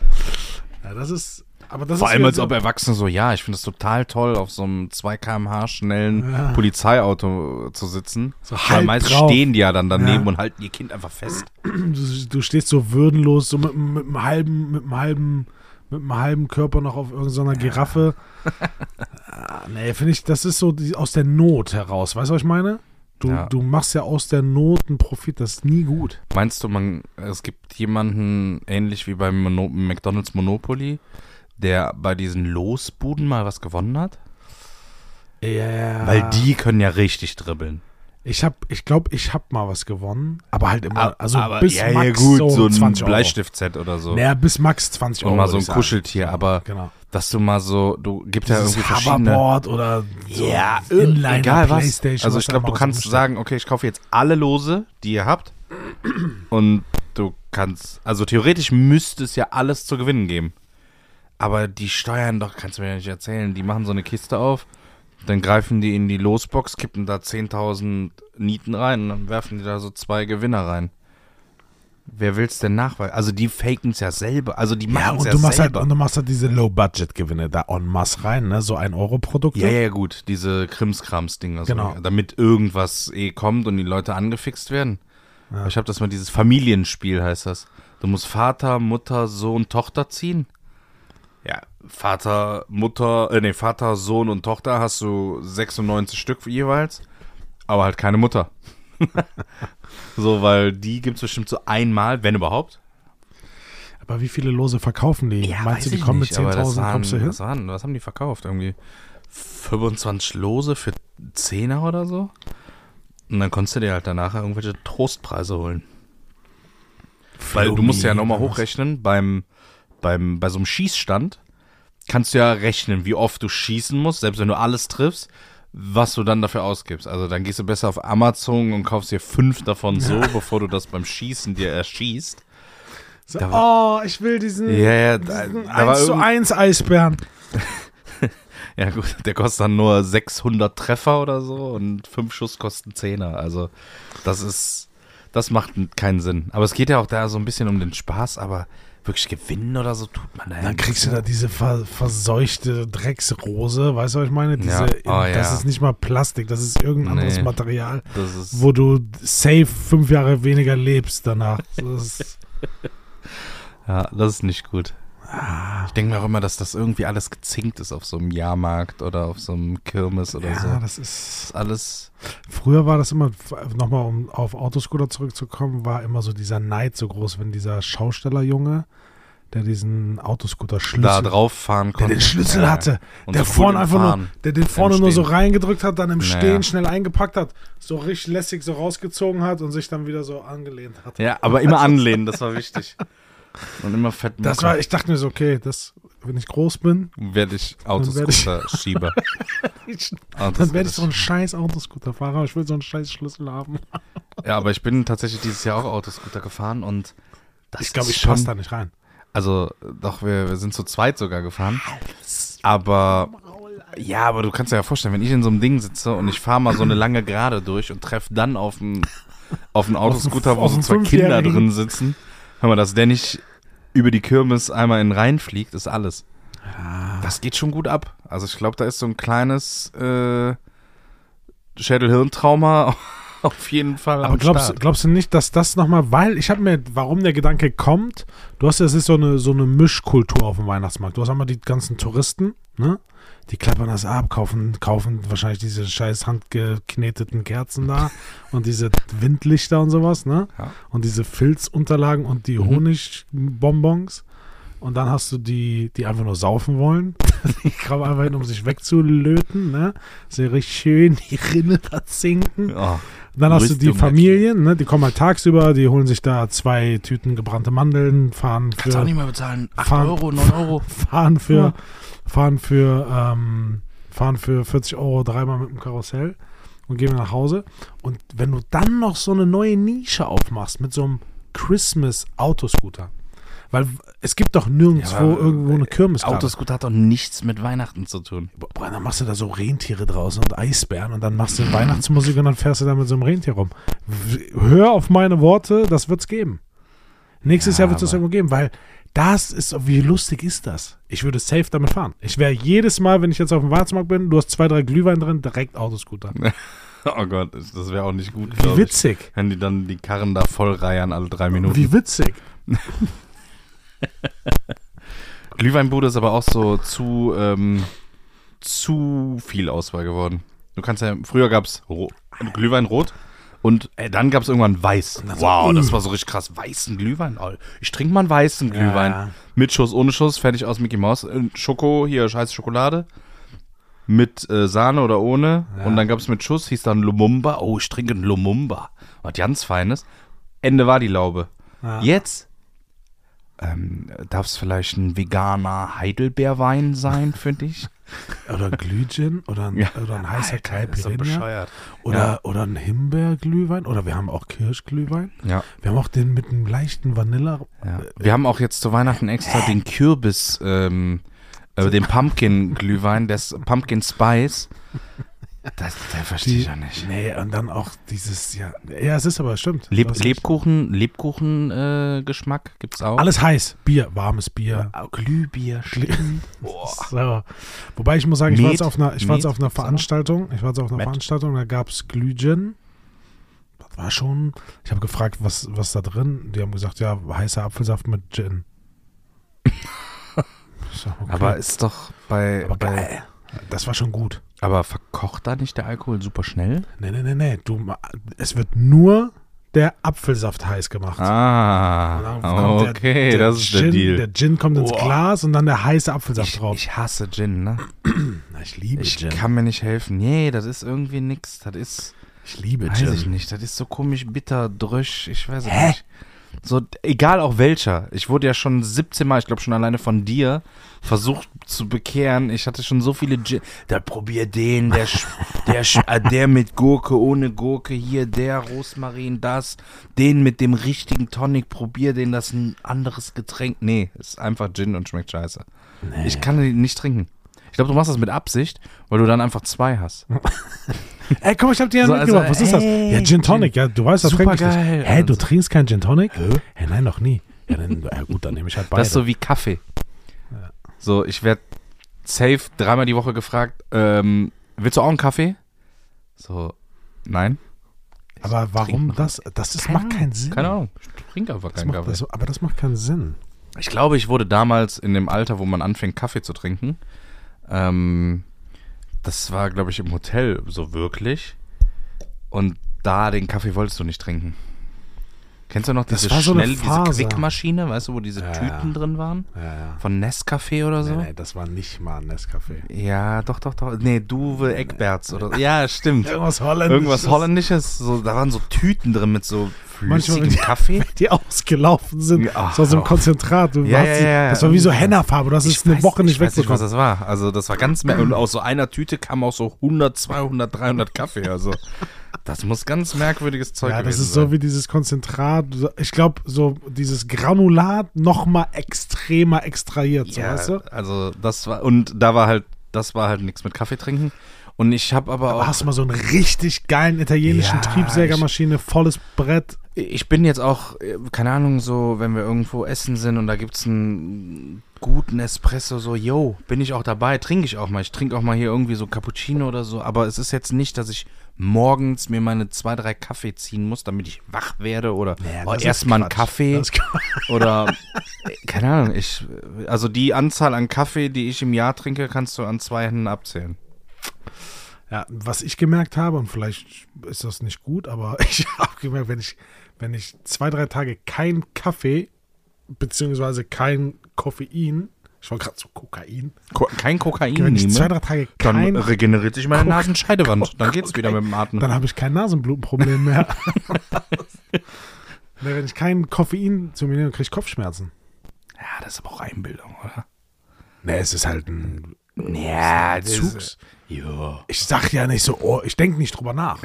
Ja, das ist. Aber das Vor ist allem als so, ob Erwachsene so, ja, ich finde es total toll, auf so einem 2 km/h schnellen Ja. Polizeiauto zu sitzen. So Weil meist drauf. stehen die ja dann daneben Ja. und halten ihr Kind einfach fest. du, *clears throat* du stehst so würdenlos, so mit, mit einem halben, mit einem halben, mit einem halben Körper noch auf irgendeiner Giraffe. *laughs* ah, nee, finde ich, das ist so die, aus der Not heraus. Weißt du, was ich meine? Du, Ja. du machst ja aus der Not einen Profit, das ist nie gut. Meinst du, man, es gibt jemanden ähnlich wie beim Mono McDonalds Monopoly, der bei diesen Losbuden mal was gewonnen hat? Ja. Weil die können ja richtig dribbeln. Ich hab, ich glaube, ich hab mal was gewonnen, aber halt immer, also aber, bis ja, max ja, gut, so, ein 20 Euro. Bleistift-Set oder so. Naja, bis max 20 Euro. und mal so ein sagen. Kuscheltier, aber Genau. dass du mal so, du gibt ja irgendwie verschiedene. Hoverboard oder so Ja, Inliner, egal was. Playstation. Also ich glaube, du kannst sagen, okay, ich kaufe jetzt alle Lose, die ihr habt. Und du kannst, also theoretisch müsste es ja alles zu gewinnen geben. Aber die steuern doch, kannst du mir ja nicht erzählen, die machen so eine Kiste auf, dann greifen die in die Losbox, kippen da 10.000 Nieten rein und dann werfen die da so zwei Gewinner rein. Wer will's denn nachweisen? Also die faken es ja selber, also die Ja, machen es und ja, du machst halt, selber. und du machst halt diese Low-Budget-Gewinne da en masse rein, ne? So ein Euro-Produkte. Ja, ja, gut, diese Krimskrams-Dinger. So, Genau. damit irgendwas eh kommt und die Leute angefixt werden. Ja. Ich habe das mal, dieses Familienspiel heißt das. Du musst Vater, Mutter, Sohn, Tochter ziehen. Ja, Vater, Mutter, äh, nee, Vater, Sohn und Tochter hast du 96 Stück jeweils, aber halt keine Mutter. *laughs* so, weil die gibt's bestimmt so einmal, wenn überhaupt. Aber wie viele Lose verkaufen die? Meinst weiß du, die kommen nicht, mit aber das 10.000, waren- kommst du hin? Was, waren, was haben die verkauft? Irgendwie 25 Lose für 10er oder so? Und dann konntest du dir halt danach irgendwelche Trostpreise holen. Weil du musst ja nochmal hochrechnen, beim, beim, bei so einem Schießstand kannst du ja rechnen, wie oft du schießen musst, selbst wenn du alles triffst, was du dann dafür ausgibst. Also dann gehst du besser auf Amazon und kaufst dir fünf davon so, bevor du das beim Schießen dir erschießt. So, Da oh, ich will diesen, Ja, ja, da, diesen da war 1 zu irgend- 1 Eisbären. *laughs* Ja gut, der kostet dann nur 600 Treffer oder so und fünf Schuss kosten Zehner. Also das ist, das macht keinen Sinn. Aber es geht ja auch da so ein bisschen um den Spaß, aber wirklich gewinnen oder so tut man da Dann kriegst du ne? da diese ver verseuchte Drecksrose, weißt du, was ich meine? Diese, Ja. Oh, das ja. ist nicht mal Plastik, das ist irgendein anderes Nee. Material, Das ist, wo du safe fünf Jahre weniger lebst danach. Das *laughs* ja, das ist nicht gut. Ah, Ich denke mir auch immer, dass das irgendwie alles gezinkt ist auf so einem Jahrmarkt oder auf so einem Kirmes oder so. ja, Das ist. alles. Früher war das immer, nochmal um auf Autoscooter zurückzukommen, war immer so dieser Neid so groß, wenn dieser Schaustellerjunge, der diesen Autoscooter Schlüssel, Da drauf fahren der konnte. den Schlüssel Ja, hatte, der so vorne einfach nur, Fahren. der den vorne nur so reingedrückt hat, dann im Naja. Stehen schnell eingepackt hat, so richtig lässig so rausgezogen hat und sich dann wieder so angelehnt hat. Ja, aber immer anlehnen, das war wichtig. *laughs* Und immer fett Das machen. war, ich dachte mir so, okay, das, wenn ich groß bin, werde ich Autoscooter-Schieber. dann werde ich *laughs* so ein scheiß Autoscooter-Fahrer, ich will so einen scheiß Schlüssel haben. *laughs* Ja, aber ich bin tatsächlich dieses Jahr auch Autoscooter gefahren und das Ich glaube, ich schon, passe da nicht rein. Also, doch, wir, wir sind zu zweit sogar gefahren. Aber, ja, aber du kannst dir ja vorstellen, wenn ich in so einem Ding sitze und ich fahre mal so eine lange Gerade durch und treffe dann auf einen, auf einen Autoscooter, wo so zwei Kinder drin sitzen. Hör mal, dass der nicht über die Kirmes einmal in den Rhein fliegt, ist alles. Das geht schon gut ab. Also ich glaube, da ist so ein kleines äh, Schädel-Hirntrauma *laughs* auf jeden Fall Aber glaubst, glaubst du nicht, dass das nochmal, weil ich habe mir, warum der Gedanke kommt, du hast ja, es ist so eine, so eine Mischkultur auf dem Weihnachtsmarkt. Du hast einmal die ganzen Touristen, ne? Die klappern das ab, kaufen, kaufen wahrscheinlich diese scheiß handgekneteten Kerzen da *laughs* und diese Windlichter und sowas, ne? Ja. Und diese Filzunterlagen und die Mhm. Honigbonbons. Und dann hast du die, die einfach nur saufen wollen. *laughs* die kommen einfach hin, um sich wegzulöten, ne? So richtig schön die Rinne da zinken. Oh, Dann hast du die Familien, ne, die kommen halt tagsüber, die holen sich da zwei Tüten gebrannte Mandeln, fahren kannst auch für, nicht mehr bezahlen. 8 fahren- Euro, 9 *laughs* Euro. fahren für, Ja. Fahren für, ähm, fahren für 40 Euro dreimal mit dem Karussell und gehen nach Hause. Und wenn du dann noch so eine neue Nische aufmachst mit so einem Christmas-Autoscooter, weil es gibt doch nirgendwo Ja, irgendwo eine Kirmes. Autoscooter hat doch nichts mit Weihnachten zu tun. Boah, dann machst du da so Rentiere draußen und Eisbären und dann machst du Weihnachtsmusik und dann fährst du da mit so einem Rentier rum. Hör auf meine Worte, das wird's geben. Nächstes Ja, Jahr wird es aber- irgendwo geben, weil das ist, wie lustig ist das? Ich würde safe damit fahren. Ich wäre jedes Mal, wenn ich jetzt auf dem Weihnachtsmarkt bin, du hast zwei, drei Glühwein drin, direkt Autoscooter. *laughs* Oh Gott, das wäre auch nicht gut, Wie glaub ich. witzig. Wenn die dann die Karren da voll reiern alle drei Minuten. Wie witzig. *laughs* Glühweinbude ist aber auch so zu, ähm, zu viel Auswahl geworden. Du kannst ja, früher gab's Ro Glühwein rot und äh, dann gab's irgendwann weiß. dann so, Wow, uh. das war so richtig krass. Weißen Glühwein. Oh, Ich trinke mal einen weißen Glühwein. Ja. Mit Schuss, ohne Schuss, fertig aus Mickey Mouse. Äh, Schoko, hier, scheiß Schokolade. Mit äh, Sahne oder ohne. Ja. Und dann gab's mit Schuss, hieß dann Lumumba. Oh, ich trinke einen Lumumba. Was ganz Feines. Ende war die Laube. Ja. Jetzt ähm, darf es vielleicht ein veganer Heidelbeerwein sein für dich? *laughs* Oder Glühgin oder ein, oder ein heißer Caipirinha. bescheuert. Oder, Ja. oder ein Himbeerglühwein. Oder wir haben auch Kirschglühwein. Ja, Wir haben auch den mit einem leichten Vanilla. ja. Wir haben auch jetzt zu Weihnachten extra den Kürbis, ähm, äh, den Pumpkin-Glühwein, das Pumpkin Spice. Das, das verstehe ich ja nicht. Nee, und dann auch dieses, ja, ja, es ist aber, stimmt. Leb. Lebkuchen, Lebkuchen-Geschmack gibt's auch. Alles heiß. Bier, warmes Bier. Ah, Glühbier, Gl- *laughs* Boah. So. Wobei ich muss sagen, ich war jetzt auf einer, ich war jetzt Met auf einer? Veranstaltung. Ich war jetzt auf einer Met? Veranstaltung, da gab es Glühgin. Das war schon. Ich habe gefragt, was, was da drin. Die haben gesagt, ja, heißer Apfelsaft mit Gin. *laughs* Sag, okay. Aber ist doch bei, Aber bei geil. Das war schon gut. Aber verkocht da nicht der Alkohol super schnell? Nee, nee, nee, nee. Du, es wird nur der Apfelsaft heiß gemacht. Ah, kommt der- okay, das ist Gin, der Deal. Der Gin kommt ins Boah. Glas und dann der heiße Apfelsaft ich, drauf. ich hasse Gin, ne? *clears throat* Na, ich liebe Ich Gin. kann mir nicht helfen. Nee, das ist irgendwie nix. Das ist, ich liebe weiß Gin. ich nicht. Das ist so komisch bitter, drüsch. Ich weiß es Hä? nicht. So, egal auch welcher. Ich wurde ja schon 17 Mal, ich glaube schon alleine von dir, versucht zu bekehren. Ich hatte schon so viele Gin. Da probier den, der, der, sch- äh, der mit Gurke, ohne Gurke, hier, der Rosmarin, das, den mit dem richtigen Tonic, probier den, das ist ein anderes Getränk. Nee, ist einfach Gin und schmeckt scheiße. Ich kann den nicht trinken. Ich glaube, du machst das mit Absicht, weil du dann einfach zwei hast. *laughs* Ey, komm, ich hab dir ja So, mitgebracht. also, Was ist das? ey, Ja, Gin Tonic. Ja, du weißt das Super Fränkisch nicht. Hä, du Also- trinkst kein Gin Tonic? Hä, nein, noch nie. Ja, dann, ja gut, dann nehme ich halt beide. Das ist so wie Kaffee. So, ich werde safe dreimal die Woche gefragt, ähm, willst du auch einen Kaffee? So, nein. Aber warum das? Das ist, macht keinen Sinn. Keine Ahnung. Ich trinke einfach Das keinen macht, Kaffee. das, aber das macht keinen Sinn. Ich glaube, ich wurde damals in dem Alter, wo man anfängt, Kaffee zu trinken. Ähm, das war, glaube ich, im Hotel so wirklich. Und da den Kaffee wolltest du nicht trinken. Kennst du noch Das diese war so schnell, diese. Quickmaschine, weißt du, wo diese Ja, Tüten ja. drin waren? Ja. Von Nescafé oder so? Nee, nee, das war nicht mal Nescafé. Ja, doch, doch, doch. Nee, Duwe Eckberts oder Ja, stimmt. Irgendwas Holländisches. Irgendwas Holländisches. So, da waren so Tüten drin mit so flüssigem wenn die- Kaffee. *laughs* Die ausgelaufen sind. Ja, so aus dem. Konzentrat. Ja, hast ja, ja, Das war wie so. Henna-Farbe. Hast es Ich eine weiß- Woche nicht ich weiß nicht, was das war. Also, das war ganz mer Und aus so einer Tüte kam auch so 100, 200, 300 Kaffee. Also, das muss ganz merkwürdiges Zeug Ja, das ist so sein. wie dieses Konzentrat. Ich glaube, so dieses Granulat noch mal extremer extrahiert. So, ja, weißt du? also, das war. Und da war halt, das war halt nichts mit Kaffee trinken. Und ich habe aber auch. Aber hast du mal so einen richtig geilen italienischen Ja, Triebsägermaschine, volles Brett. Ich bin jetzt auch, äh, keine Ahnung, so, wenn wir irgendwo essen sind und da gibt's einen guten Espresso, so, yo, bin ich auch dabei, trinke ich auch mal. Ich trinke auch mal hier irgendwie so Cappuccino oder so, aber es ist jetzt nicht, dass ich morgens mir meine zwei, drei Kaffee ziehen muss, damit ich wach werde oder oh, das ist erstmal einen. Kaffee oder, äh, keine Ahnung, ich, also die Anzahl an Kaffee, die ich im Jahr trinke, kannst du an zwei Händen abzählen. Ja, was ich gemerkt habe, und vielleicht ist das nicht gut, aber *laughs* ich habe gemerkt, wenn ich, wenn ich zwei, drei Tage kein Kaffee, beziehungsweise kein Koffein, ich wollte gerade so Kokain, Ko kein Kokain wenn ich zwei, nehme, drei Tage dann kein, regeneriert sich meine Ko- Nasenscheidewand. Dann geht's wieder mit dem Atmen. dann habe ich kein Nasenblutenproblem mehr. *laughs* Wenn ich kein Koffein zu mir nehme, kriege ich Kopfschmerzen. Ja, das ist aber auch Einbildung, oder? Ne, es ist halt ein Ja, Zugs. Ja. Ich sag ja nicht so, oh, ich denke nicht drüber nach.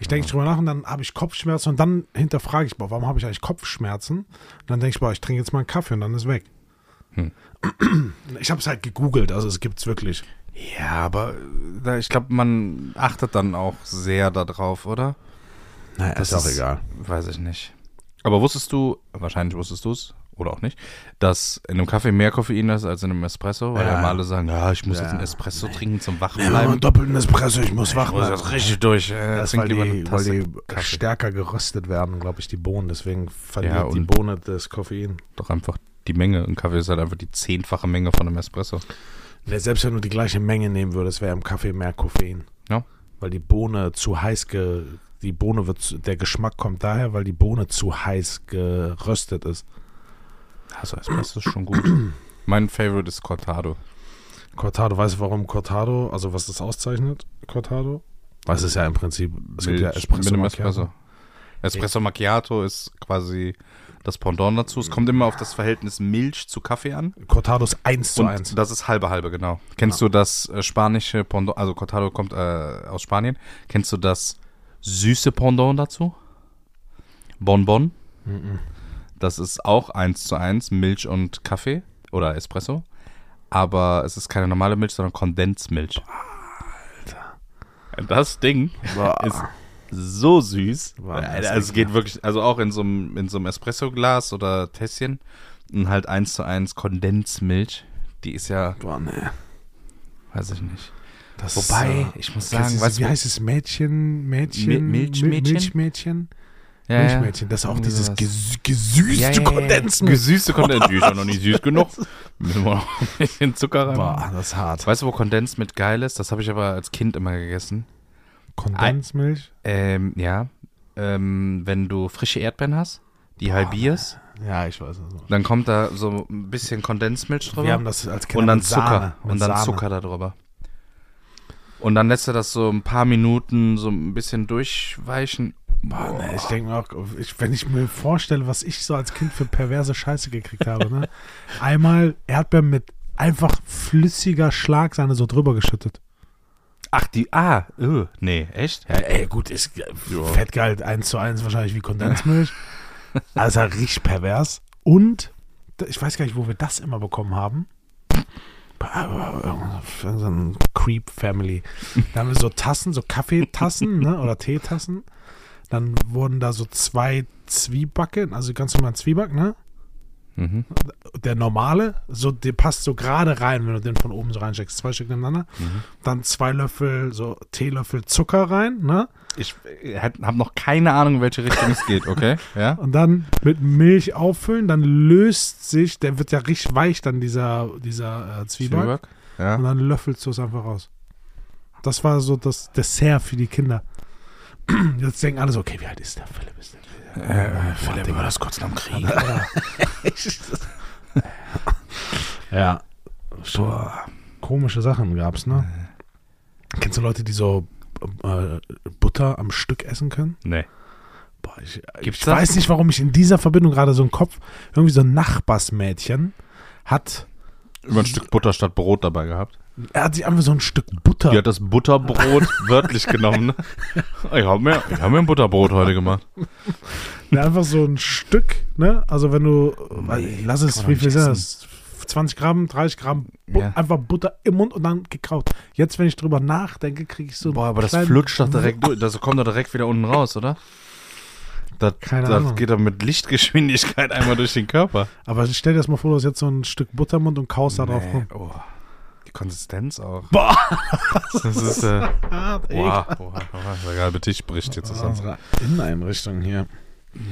Ich denke drüber nach und dann habe ich Kopfschmerzen und dann hinterfrage ich, boah, warum habe ich eigentlich Kopfschmerzen? Und dann denke ich, boah, ich trinke jetzt mal einen Kaffee und dann ist weg. Hm. *clears throat* Ich habe es halt gegoogelt, also es gibt's wirklich. Ja, aber äh, ich glaube, man achtet dann auch sehr darauf, oder? Naja, Das Weiß ich nicht. Aber wusstest du, wahrscheinlich wusstest du es, oder auch nicht, dass in einem Kaffee mehr Koffein ist als in einem Espresso? Weil Ja. ja alle sagen, ja, ich muss Ja. jetzt einen Espresso trinken zum Ja, Wachbleiben. doppelten Espresso, ich muss wach ich muss bleiben. jetzt richtig durch. Äh, Das weil lieber die, weil die Kaffee. stärker geröstet werden, glaube ich, die Bohnen. Deswegen verliert Ja, die Bohne das Koffein. Doch einfach die Menge. Ein Kaffee ist halt einfach die zehnfache Menge von einem Espresso. Ja, selbst wenn du die gleiche Menge nehmen würdest, wäre im Kaffee mehr Koffein. Ja. Weil die Bohne zu heiß ge die Bohne wird der Geschmack kommt daher, weil die Bohne zu heiß geröstet ist. Also Espresso ist schon gut. *clears throat* mein Favorite ist Cortado. Cortado, weißt du warum Cortado, also was das auszeichnet, Cortado? Weil es ist ja im Prinzip, es gibt ja Milch Espresso, mit Macchiato. Espresso. Espresso Macchiato ist quasi das Pendant dazu. Es kommt immer auf das Verhältnis Milch zu Kaffee an. Cortado ist 1 zu Und 1. das ist halbe halbe, genau. Kennst du das äh, spanische Pendant, also Cortado kommt äh, aus Spanien. Kennst du das süße Pendant dazu? Bonbon. Mhm. Das ist auch 1 zu 1 Milch und Kaffee oder Espresso. Aber es ist keine normale Milch, sondern Kondensmilch. Alter. Das Ding ist so süß. Boah, also es geht wirklich, also auch in so einem, in so einem Espresso-Glas oder Tässchen. Und halt 1 zu 1 Kondensmilch. Die ist ja, Boah, nee. weiß ich nicht. Das Wobei, ist, ich muss sagen, weißt wie heißt es? Mädchen, Mädchen, Mi- Milchmädchen? Mi- Milchmädchen? Ja. Milchmädchen, das ist auch dieses sowas. gesü gesüßte Ja, ja. Kondensmilch. Gesüßte Kondensmilch. Die ist ja noch nicht süß genug. *laughs* Müssen wir noch ein bisschen Zucker rein. Boah, das ist hart. Weißt du, wo Kondensmilch geil ist? Das habe ich aber als Kind immer gegessen. Kondensmilch? Ähm, ja. ähm, wenn du frische Erdbeeren hast, die halbierst, Ja, ich weiß. Also. dann kommt da so ein bisschen Kondensmilch drüber. Wir haben das als Kinder und dann mit Sahne, Zucker. mit und dann Sahne. Zucker da drüber. Und dann lässt er das so ein paar Minuten so ein bisschen durchweichen. Boah, ne, ich denke mir auch, ich, wenn ich mir vorstelle, was ich so als Kind für perverse Scheiße gekriegt habe, ne? *laughs* Einmal Erdbeeren mit einfach flüssiger Schlagsahne so drüber geschüttet. Ach, die. Ah, öh, nee, echt? Ja, ey, gut, ist Fettgehalt 1 zu 1 wahrscheinlich wie Kondensmilch. *laughs* also richtig pervers. Und, ich weiß gar nicht, wo wir das immer bekommen haben. So ein Creep Family. Da haben wir so Tassen, so Kaffeetassen ne, oder Teetassen. Dann wurden da so zwei Zwiebacken, also ganz normal Zwieback, ne? Mhm. Der normale, so, der passt so gerade rein, wenn du den von oben so reinsteckst. Zwei Stück nebeneinander. Dann zwei Löffel, so Teelöffel Zucker rein, ne? Ich habe noch keine Ahnung, in welche Richtung es geht, okay? *laughs* Ja? Und dann mit Milch auffüllen, dann löst sich, der wird ja richtig weich, dann dieser, dieser äh, Zwieback. Zwieback? Ja. Und dann löffelst du es einfach raus. Das war so das Dessert für die Kinder. *clears throat* Jetzt denken alle so, okay, wie alt ist der Philipp? Ist der, Äh, Philipp war das kurz nach dem Krieg. *laughs* ja. Schon *laughs* komische Sachen gab's, ne? Kennst du Leute, die so äh, Butter am Stück essen können? Nee. Boah, ich ich weiß nicht, warum ich in dieser Verbindung gerade so einen Kopf, irgendwie so ein Nachbarsmädchen hat, Über ein Stück Butter statt Brot dabei gehabt. Er hat sich einfach so ein Stück Butter Die hat das Butterbrot *laughs* wörtlich genommen. Ne? Ich habe mir, ich hab mir ein Butterbrot heute gemacht. Ja, einfach so ein Stück, ne? Also wenn du, Nee, lass es, wie viel sind das? 20 Gramm, 30 Gramm, Bu Ja. einfach Butter im Mund und dann gekaut. Jetzt, wenn ich drüber nachdenke, kriege ich so Boah, aber das flutscht doch direkt durch. Das kommt doch direkt wieder unten raus, oder? Das, Keine das Ahnung. geht doch mit Lichtgeschwindigkeit einmal durch den Körper. Aber stell dir das mal vor, du hast jetzt so ein Stück Butter im Mund und kaust da drauf rum. oh. Konsistenz auch. Boah! Das ist, äh, Hart, boah, boah, boah, der halbe Tisch bricht jetzt zusammen. Unsere Inneneinrichtung hier.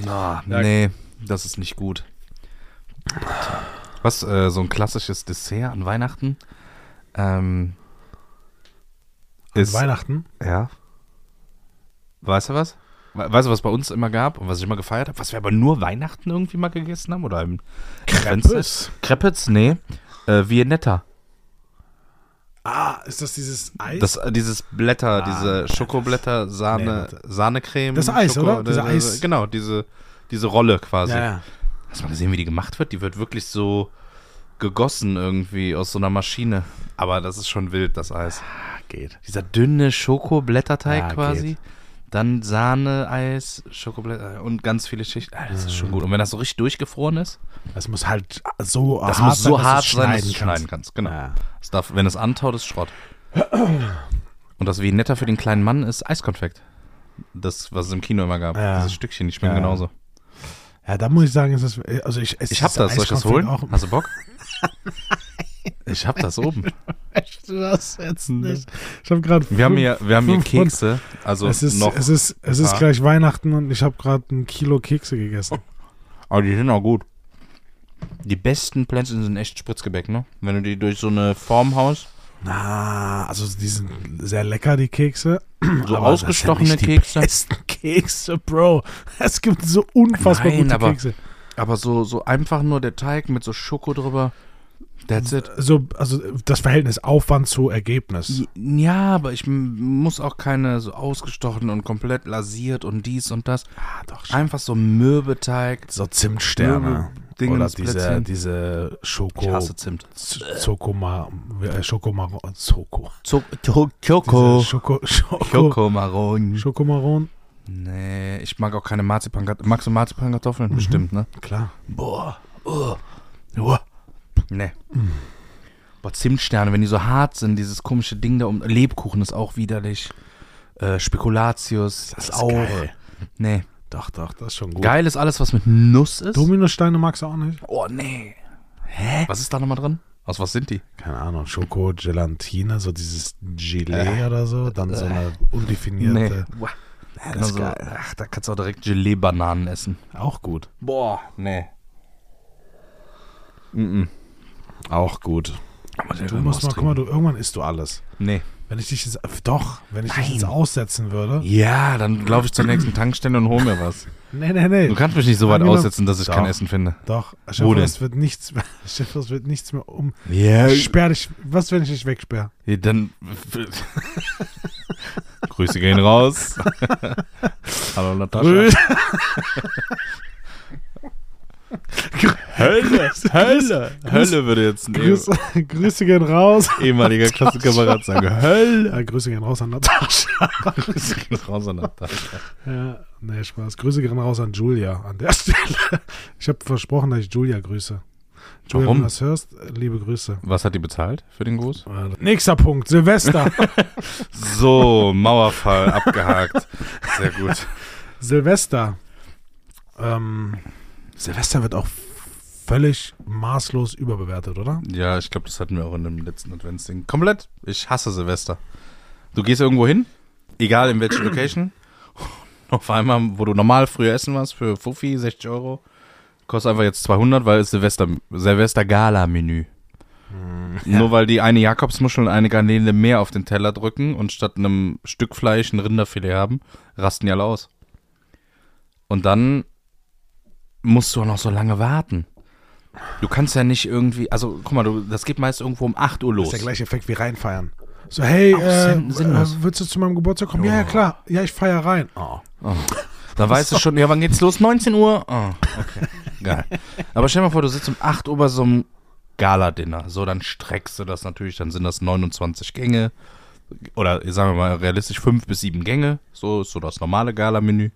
Na, nee, das ist nicht gut. Was, äh, so ein klassisches Dessert an Weihnachten? Ähm, An ist, Weihnachten. ja. Weißt du was? We- Weißt du, was bei uns immer gab und was ich immer gefeiert habe? Was wir aber nur Weihnachten irgendwie mal gegessen haben? Oder im Crepes. Crepes? Nee. Äh, Viennetta. Ah, ist das dieses Eis? Das, äh, dieses Blätter, Ah, diese Schokoblätter, Sahne, Nee, Sahnecreme. Das Eis, oder? Diese äh, Eis- Genau, diese, diese Rolle quasi. ja, ja. Hast du mal gesehen, wie die gemacht wird? Die wird wirklich so gegossen irgendwie aus so einer Maschine. Aber das ist schon wild, das Eis. Geht. Dieser dünne Schokoblätterteig Ja, quasi. geht. Dann Sahne-Eis, Schokoblätter und ganz viele Schichten. Ah, das ist schon gut. Und wenn das so richtig durchgefroren ist, Das muss halt so das hart muss so sein, hart dass du sein, dass du schneiden schneiden kannst. Genau. Ja. Das darf, wenn es antaut, ist Schrott. Und das wie netter für den kleinen Mann ist Eiskonfekt. Das, was es im Kino immer gab. Ja. Diese Stückchen, die schmecken Ja. genauso. Ja, da muss ich sagen, ist das, also ich esse Ich hab das, soll ich das holen? Hast du Bock? *laughs* Ich hab das oben. *laughs* Du das jetzt nicht? Ich habe gerade Wir haben hier, wir haben hier Kekse, also es ist, noch, es ist, es ist gleich Weihnachten und ich habe gerade ein Kilo Kekse gegessen. aber die sind auch gut. Die besten Plätzchen sind echt Spritzgebäck, ne? Wenn du die durch so eine Form haust, Na, also die sind sehr lecker, die Kekse. so *clears throat* Aber das sind ausgestochene nicht die Kekse, Besten Kekse, Bro. *laughs* Es gibt so unfassbar Nein, gute aber- Kekse. aber so, so einfach nur der Teig mit so Schoko drüber. That's it. So, also das Verhältnis Aufwand zu Ergebnis. Ja, aber ich muss auch keine so ausgestochen und komplett lasiert und dies und das. Ah, doch schon. Einfach so Mürbeteig. So Zimtsterne. Oder diese, diese Schoko. Ich hasse Zimt. Zokoma, äh. Diese Schoko, Schoko, Schokomaron. Schokomaron. Nee, ich mag auch keine Marzipankartoffeln. Magst du Marzipankartoffeln? Bestimmt, ne? Klar. Boah. Oh. Oh. Nee. Boah, Zimtsterne, wenn die so hart sind, dieses komische Ding da um. Lebkuchen ist auch widerlich. Äh, Spekulatius ist, auch. geil. Nee. Doch, doch, das ist schon gut. Geil ist alles, was mit Nuss ist. Dominosteine magst du auch nicht? Oh, nee. Hä? Was ist da nochmal drin? Aus was sind die? Keine Ahnung, Schoko, Gelatine, so dieses Gelee Äh. oder so. Dann so eine undefinierte. Boah. Ja, Also, ach, da kannst du auch direkt Gelee-Bananen essen. Auch gut. Boah, nee. Mhm. Auch gut. Aber Du musst mal, guck mal, du, irgendwann isst du alles. Nee. Wenn ich dich jetzt, doch, wenn ich dich jetzt aussetzen würde. Ja, dann laufe ich zur nächsten Tankstelle und hole mir was. Nee, nee, nee. Du kannst mich nicht so weit Angenommen- aussetzen, dass ich Doch. kein Essen finde. Doch, denn? es wird nichts mehr, *laughs* Stefan, es wird nichts mehr um. Ja, Sperr dich, was, wenn ich dich wegsperre? dann. *laughs* Grüße gehen raus. *laughs* Hallo Natascha. *laughs* Hölle, Hölle, Hölle würde jetzt ein Grüße, Grüße gehen raus. ehemaliger Klassenkamerad sagen. Hölle. Ja, Grüße gehen raus an Natascha. Grüße gehen raus an Natascha. Ja, nee, Spaß. Grüße gehen raus an Julia an der *laughs* Stelle. Ich habe versprochen, dass ich Julia grüße. Julia, Warum? wenn du das hörst, liebe Grüße. Was hat die bezahlt für den Gruß? Äh, Nächster Punkt, Silvester. *laughs* So, Mauerfall abgehakt. Sehr gut. Silvester. Ähm, Silvester wird auch völlig maßlos überbewertet, oder? Ja, ich glaube, das hatten wir auch in dem letzten Adventsding. Komplett. Ich hasse Silvester. Du gehst irgendwo hin, egal in welche Location. Auf einmal, wo du normal früher essen warst, für Fuffi, 60 Euro, kostet einfach jetzt 200, weil es Silvester, Silvester-Gala-Menü. Nur weil die eine Jakobsmuschel und eine Garnele mehr auf den Teller drücken und statt einem Stück Fleisch ein Rinderfilet haben, rasten die alle aus. Und dann musst du auch noch so lange warten. Du kannst ja nicht irgendwie, also guck mal, du, das geht meist irgendwo um 8 Uhr Das los. ist der gleiche Effekt wie reinfeiern. So, hey, äh, äh, willst du zu meinem Geburtstag kommen? Ja, ja, klar. Ja, ich feier rein. Oh. Oh. Da weißt du schon, ja, wann geht's los? 19 Uhr? Oh, okay. Geil. Aber stell dir mal vor, du sitzt um 8 Uhr bei so einem Gala-Dinner. So, dann streckst du das natürlich, dann sind das 29 Gänge. Oder sagen wir mal realistisch 5 bis 7 Gänge. So ist so das normale Gala-Menü.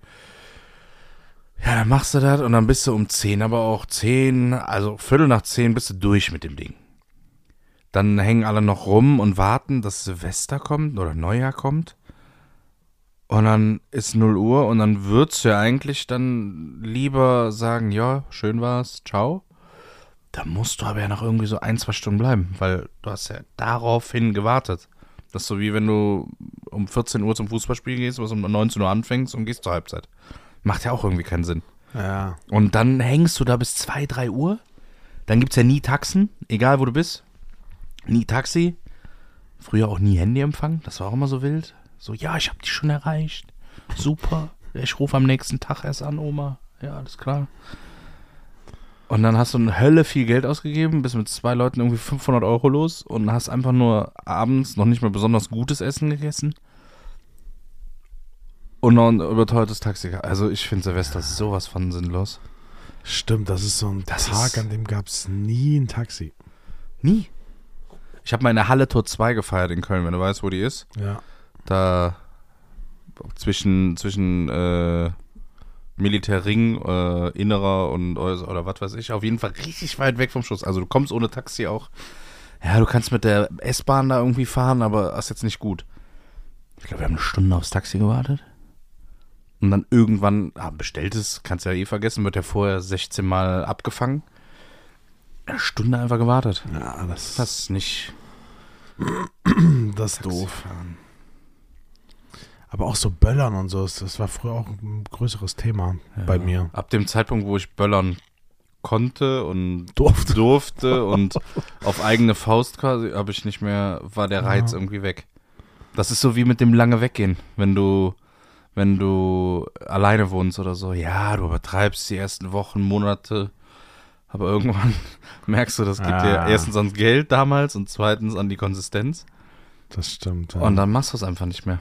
Dann machst du das und dann bist du um 10, aber auch 10, also Viertel nach 10 bist du durch mit dem Ding. Dann hängen alle noch rum und warten, dass Silvester kommt oder Neujahr kommt. Und dann ist 0 Uhr und dann würdest du ja eigentlich dann lieber sagen, ja, schön war's, ciao. Da musst du aber ja noch irgendwie so ein, zwei Stunden bleiben, weil du hast ja daraufhin gewartet. Das ist so wie wenn du um 14 Uhr zum Fußballspiel gehst, was um 19 Uhr anfängst und gehst zur Halbzeit. Macht ja auch irgendwie keinen Sinn. Ja. Und dann hängst du da bis 2, 3 Uhr. Dann gibt's ja nie Taxen, egal wo du bist. Nie Taxi. Früher auch nie Handyempfang, das war auch immer so wild. So, ja, ich hab dich schon erreicht. Super. Ich rufe am nächsten Tag erst an, Oma. Ja, alles klar. Und dann hast du eine Hölle viel Geld ausgegeben, bist mit zwei Leuten irgendwie 500 Euro los und hast einfach nur abends noch nicht mal besonders gutes Essen gegessen. Und noch ein überteuertes Taxi. Also ich finde Silvester sowas von sinnlos. Stimmt, das ist so ein Das Tag, an dem gab es nie ein Taxi. Nie. Ich habe mal in der Halle Tor 2 gefeiert in Köln, wenn du weißt, wo die ist. Ja. Da zwischen, zwischen äh, Militärring, äh, innerer und äußer oder was weiß ich. Auf jeden Fall richtig weit weg vom Schuss. Also du kommst ohne Taxi auch. Ja, du kannst mit der S-Bahn da irgendwie fahren, aber das ist jetzt nicht gut. Ich glaube, wir haben eine Stunde aufs Taxi gewartet. Und dann irgendwann, ah, bestelltes, kannst ja eh vergessen, wird ja vorher 16 Mal abgefangen. Eine Stunde einfach gewartet. Ja, das, Das ist nicht das ist doof. Aber auch so Böllern und so, das war früher auch ein größeres Thema bei mir. Ab dem Zeitpunkt, wo ich böllern konnte und Durfte. durfte und *laughs* auf eigene Faust quasi, habe ich nicht mehr, war der Reiz Ja. irgendwie weg. Das ist so wie mit dem lange weggehen, wenn du, wenn du alleine wohnst oder so. Ja, du übertreibst die ersten Wochen, Monate, aber irgendwann *laughs* merkst du, das gibt dir Ah. erstens ans Geld damals und zweitens an die Konsistenz Das stimmt. Ja. und dann machst du es einfach nicht mehr.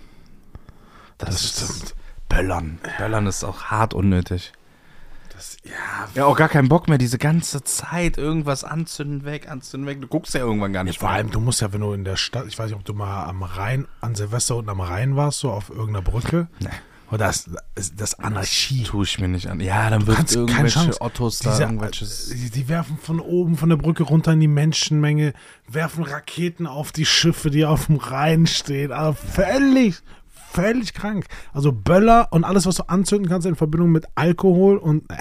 Das, Das ist stimmt. Böllern. Böllern ist auch hart unnötig. Das, ja, Ja, auch gar keinen Bock mehr, diese ganze Zeit irgendwas anzünden weg, anzünden weg. Du guckst ja irgendwann gar nicht vor mehr. allem, du musst ja, wenn du in der Stadt, ich weiß nicht, ob du mal am Rhein, an Silvester unten am Rhein warst, so auf irgendeiner Brücke. Nee. Und das, das, das Anarchie. Tue ich mir nicht an. Ja, dann wird irgendwelche. Ottos da Diese, irgendwelches. die, die werfen von oben von der Brücke runter in die Menschenmenge, werfen Raketen auf die Schiffe, die auf dem Rhein stehen. Also völlig, völlig krank. Also Böller und alles, was du anzünden kannst in Verbindung mit Alkohol und äh.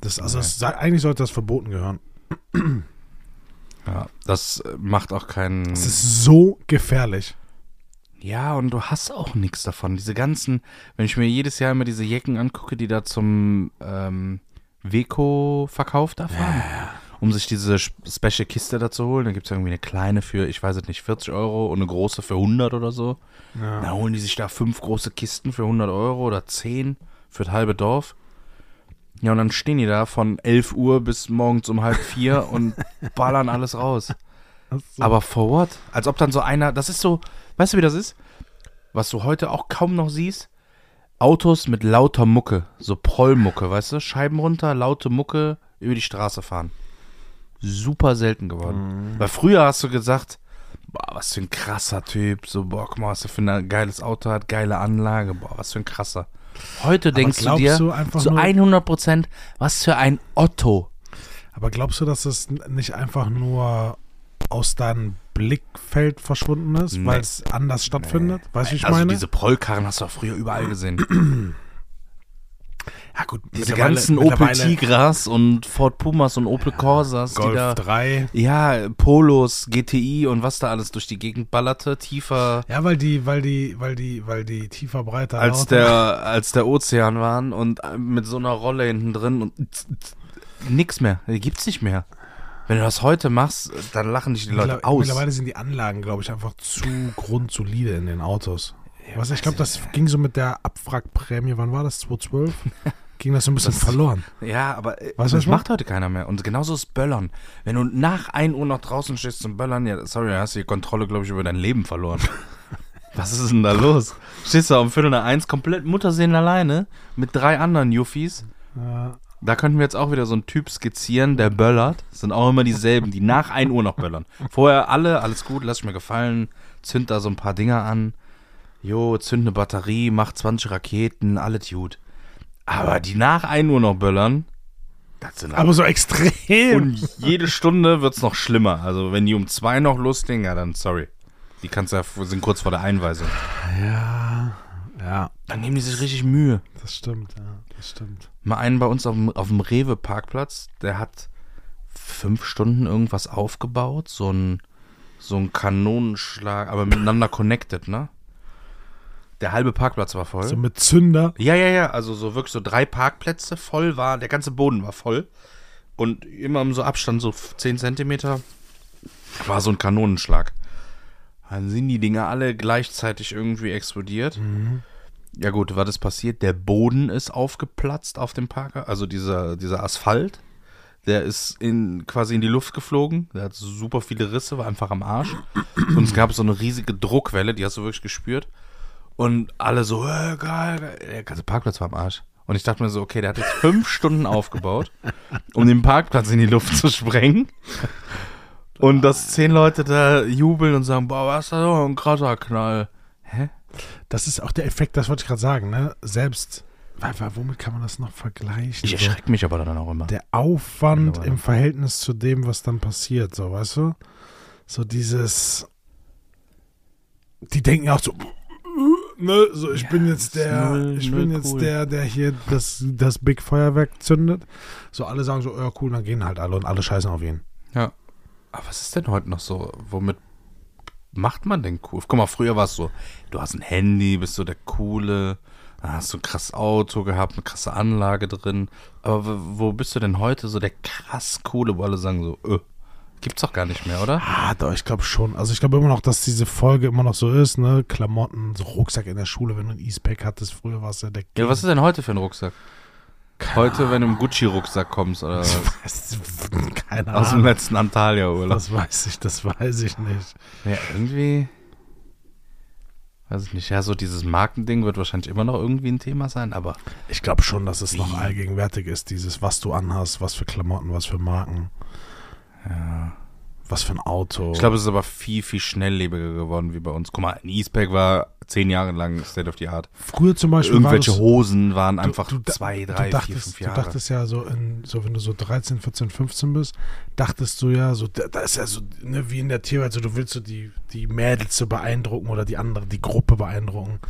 Das, also es sei- eigentlich sollte das verboten gehören. Ja, das macht auch keinen. Es ist so gefährlich. Ja, und du hast auch nichts davon. Diese ganzen, wenn ich mir jedes Jahr immer diese Jecken angucke, die da zum ähm, Weko-Verkauf da fahren. um sich diese Special Kiste da zu holen. Da gibt es irgendwie eine kleine für, ich weiß es nicht, 40 Euro und eine große für 100 oder so. Ja. Dann holen die sich da fünf große Kisten für 100 Euro oder 10 für das halbe Dorf. Ja, und dann stehen die da von 11 Uhr bis morgens um halb vier *laughs* und ballern alles raus. So. Aber for what? Als ob dann so einer, das ist so, weißt du, wie das ist? Was du heute auch kaum noch siehst? Autos mit lauter Mucke, so Prollmucke, weißt du? Scheiben runter, laute Mucke, über die Straße fahren. Super selten geworden. Weil früher hast du gesagt, boah, was für ein krasser Typ, so, boah, guck mal, was er für ein geiles Auto hat, geile Anlage, boah, was für ein krasser. Heute denkst du dir du einfach zu nur- 100 Prozent, was für ein Otto. Aber glaubst du, dass es nicht einfach nur aus deinem Blickfeld verschwunden ist, Nee. weil es anders stattfindet? Weißt du, ich also meine? diese Prollkarren hast du auch früher überall gesehen. *clears throat* ja, gut, Diese ganzen Opel Tigras und Ford Pumas und Opel Corsas, die Golf da, 3. ja, Polos, GTI und was da alles durch die Gegend ballerte, tiefer Ja, weil die, weil die, weil die, weil die tiefer, breiter als der, als der Ozean waren und mit so einer Rolle hinten drin und nix mehr, die gibt's nicht mehr. Wenn du das heute machst, dann lachen dich die Leute aus. Mittlerweile sind die Anlagen, glaube ich, einfach zu *laughs* grundsolide in den Autos. Was, ich glaube, das ging so mit der Abwrackprämie, wann war das? 2012? ging das so ein bisschen verloren. Ja, aber äh, was das macht heute keiner mehr. Und genauso ist Böllern. Wenn du nach 1 Uhr noch draußen stehst zum Böllern, ja, sorry, hast du die Kontrolle, glaube ich, über dein Leben verloren. *laughs* Was ist denn da los? Stehst du um Viertel nach eins komplett Muttersehen alleine mit drei anderen Juffis. Ja, Da könnten wir jetzt auch wieder so einen Typ skizzieren, der böllert. Das sind auch immer dieselben, die nach 1 Uhr noch böllern. Vorher alle, alles gut, lass ich mir gefallen, zünd da so ein paar Dinger an. Jo, zünd eine Batterie, mach 20 Raketen, alles gut. Aber die nach 1 Uhr noch böllern, das sind aber so extrem. und jede Stunde wird's noch schlimmer. Also wenn die um zwei noch loslegen, ja dann sorry. Die kannst ja, sind kurz vor der Einweisung. ja, ja, Dann nehmen die sich richtig Mühe. das stimmt, ja, das stimmt. Mal einen bei uns auf dem, auf dem Rewe-Parkplatz, der hat fünf Stunden irgendwas aufgebaut. So ein, so ein Kanonenschlag, aber miteinander connected, ne? Der halbe Parkplatz war voll. So mit Zünder. Ja, ja, ja, also so wirklich so drei Parkplätze voll war, der ganze Boden war voll. Und immer im so Abstand, so 10 Zentimeter, war so ein Kanonenschlag. Dann sind die Dinger alle gleichzeitig irgendwie explodiert. Ja gut, was ist passiert? Der Boden ist aufgeplatzt auf dem Parker, also dieser, dieser Asphalt. Der ist in, quasi in die Luft geflogen. Der hat super viele Risse, war einfach am Arsch. Und es gab so eine riesige Druckwelle, die hast du wirklich gespürt. Und alle so, äh, geil, geil. Der ganze Parkplatz war am Arsch. Und ich dachte mir so, okay, der hat jetzt fünf *laughs* Stunden aufgebaut, um den Parkplatz in die Luft zu sprengen. Und dass zehn Leute da jubeln und sagen, boah, was ist das ein krasser Knall. Hä? Das ist auch der Effekt, das wollte ich gerade sagen, ne? Selbst, womit kann man das noch vergleichen? Ich So, erschrecke mich aber dann auch immer. der Aufwand im Verhältnis zu dem, was dann passiert, so, weißt du? So dieses, die denken auch so, ne, so ich Ja, bin jetzt der, null- ich null bin jetzt cool. der, der hier das, das Big Feuerwerk zündet. So alle sagen so, ja cool, dann gehen halt alle und alle scheißen auf ihn. Ja. Aber was ist denn heute noch so? Womit macht man denn cool? Guck mal, früher war es so, du hast ein Handy, bist so der Coole, dann hast du ein krasses Auto gehabt, eine krasse Anlage drin. Aber wo bist du denn heute so der krass Coole, wo alle sagen so, äh, gibt's doch gar nicht mehr, oder? Ah, doch, ich glaube schon. Also ich glaube immer noch, dass diese Folge immer noch so ist, ne? Klamotten, so Rucksack in der Schule, wenn du ein E-Spec hattest, früher war es ja der Ja, was ist denn heute für ein Rucksack? Heute, wenn du im Gucci-Rucksack kommst oder Keine aus dem Ahnung. letzten Antalya-Urlaub. Das weiß ich, das weiß ich nicht. Ja, irgendwie. Weiß ich nicht. Ja, so dieses Markending wird wahrscheinlich immer noch irgendwie ein Thema sein, aber Ich glaube schon, dass es noch allgegenwärtig ist, dieses, was du anhast, was für Klamotten, was für Marken, ja. was für ein Auto. Ich glaube, es ist aber viel, viel schnelllebiger geworden wie bei uns. Guck mal, ein E-Spec war zehn Jahre lang State of the Art. früher zum Beispiel Irgendwelche war das, Hosen waren einfach du zwei, du drei, vier, dachtest, fünf Du Jahre. dachtest ja so, in, so wenn du so 13, 14, 15 bist, dachtest du ja so, da, da ist ja so, ne, wie in der Tierwelt, so du willst so die, die Mädels so beeindrucken oder die andere, die Gruppe beeindrucken.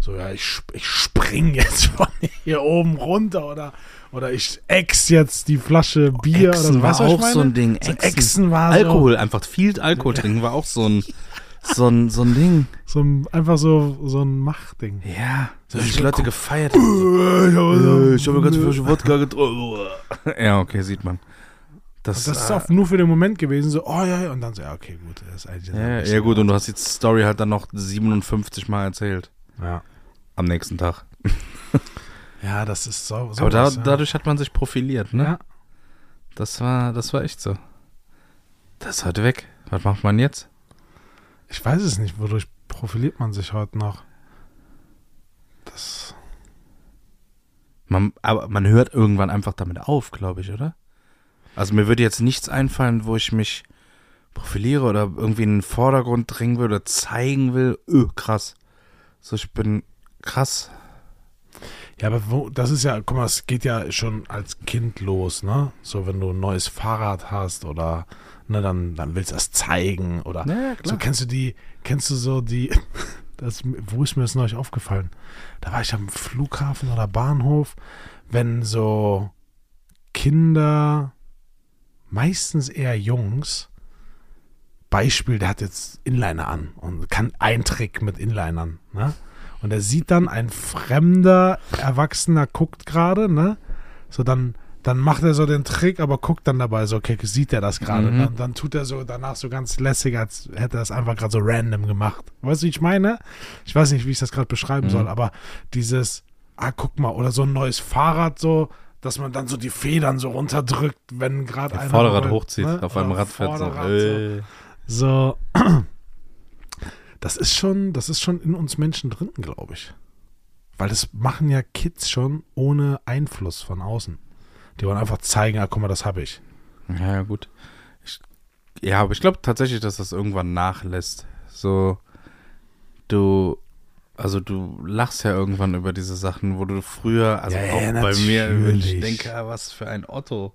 So, ja, ich, ich spring jetzt *laughs* von hier oben runter oder, oder ich ex jetzt die Flasche Bier Echsen oder was war auch so ein Ding. So Echsen. Echsen war Alkohol, einfach viel Alkohol trinken war auch so ein, *laughs* so ein, so ein Ding. so, ein, einfach so, so ein Machtding. Ja, so Ich die Leute gefeiert haben. So, Ich habe ganz viel Wodka getrunken. *laughs* Ja, okay, sieht man. Das, Das ist äh, auch nur für den Moment gewesen, so, oh ja, ja, und dann so, ja, okay, gut, das ist eigentlich. ja, ja, gut, und du hast die Story halt dann noch 57 Mal erzählt. Ja, Am nächsten Tag. *laughs* ja das ist so. so Aber da, was, ja. dadurch hat man sich profiliert, ne? Ja. Das war, das war echt so. Das ist heute weg. Was macht man jetzt? Ich weiß es nicht, wodurch profiliert man sich heute noch? Das. Man, aber man hört irgendwann einfach damit auf, glaube ich, oder? Also mir würde jetzt nichts einfallen, wo ich mich profiliere oder irgendwie in den Vordergrund drängen will oder zeigen will. Öh, krass. So, ich bin krass. Ja, aber wo, das ist ja, guck mal, es geht ja schon als Kind los, ne? So, wenn du ein neues Fahrrad hast oder, ne, dann, dann willst du das zeigen oder. Ja, So, kennst du die, kennst du so die, *laughs* das, wo ist mir das neulich aufgefallen? Da war ich am Flughafen oder Bahnhof, wenn so Kinder, meistens eher Jungs, Beispiel, der hat jetzt Inliner an und kann einen Trick mit Inlinern, ne? Und er sieht dann, ein fremder Erwachsener guckt gerade, ne? So, dann, dann macht er so den Trick, aber guckt dann dabei so, okay, sieht er das gerade? Mhm. Dann, dann tut er so danach so ganz lässig, als hätte er es einfach gerade so random gemacht. Weißt du, wie ich meine? Ich weiß nicht, wie ich das gerade beschreiben Mhm. soll, aber dieses, ah, guck mal, oder so ein neues Fahrrad so, dass man dann so die Federn so runterdrückt, wenn gerade einer Vorderrad hochzieht, ne? auf einem Rad fährt so. Vorderrad Äh. so. Das ist schon, das ist schon in uns Menschen drin, glaube ich. Weil das machen ja Kids schon ohne Einfluss von außen. Die wollen einfach zeigen, ah, guck mal, das habe ich. Ja, ja, gut. Ich, ja, aber ich glaube tatsächlich, dass das irgendwann nachlässt. So, du, also du lachst ja irgendwann über diese Sachen, wo du früher, also Ja, ja, auch bei mir, ich denke, ah, was für ein Otto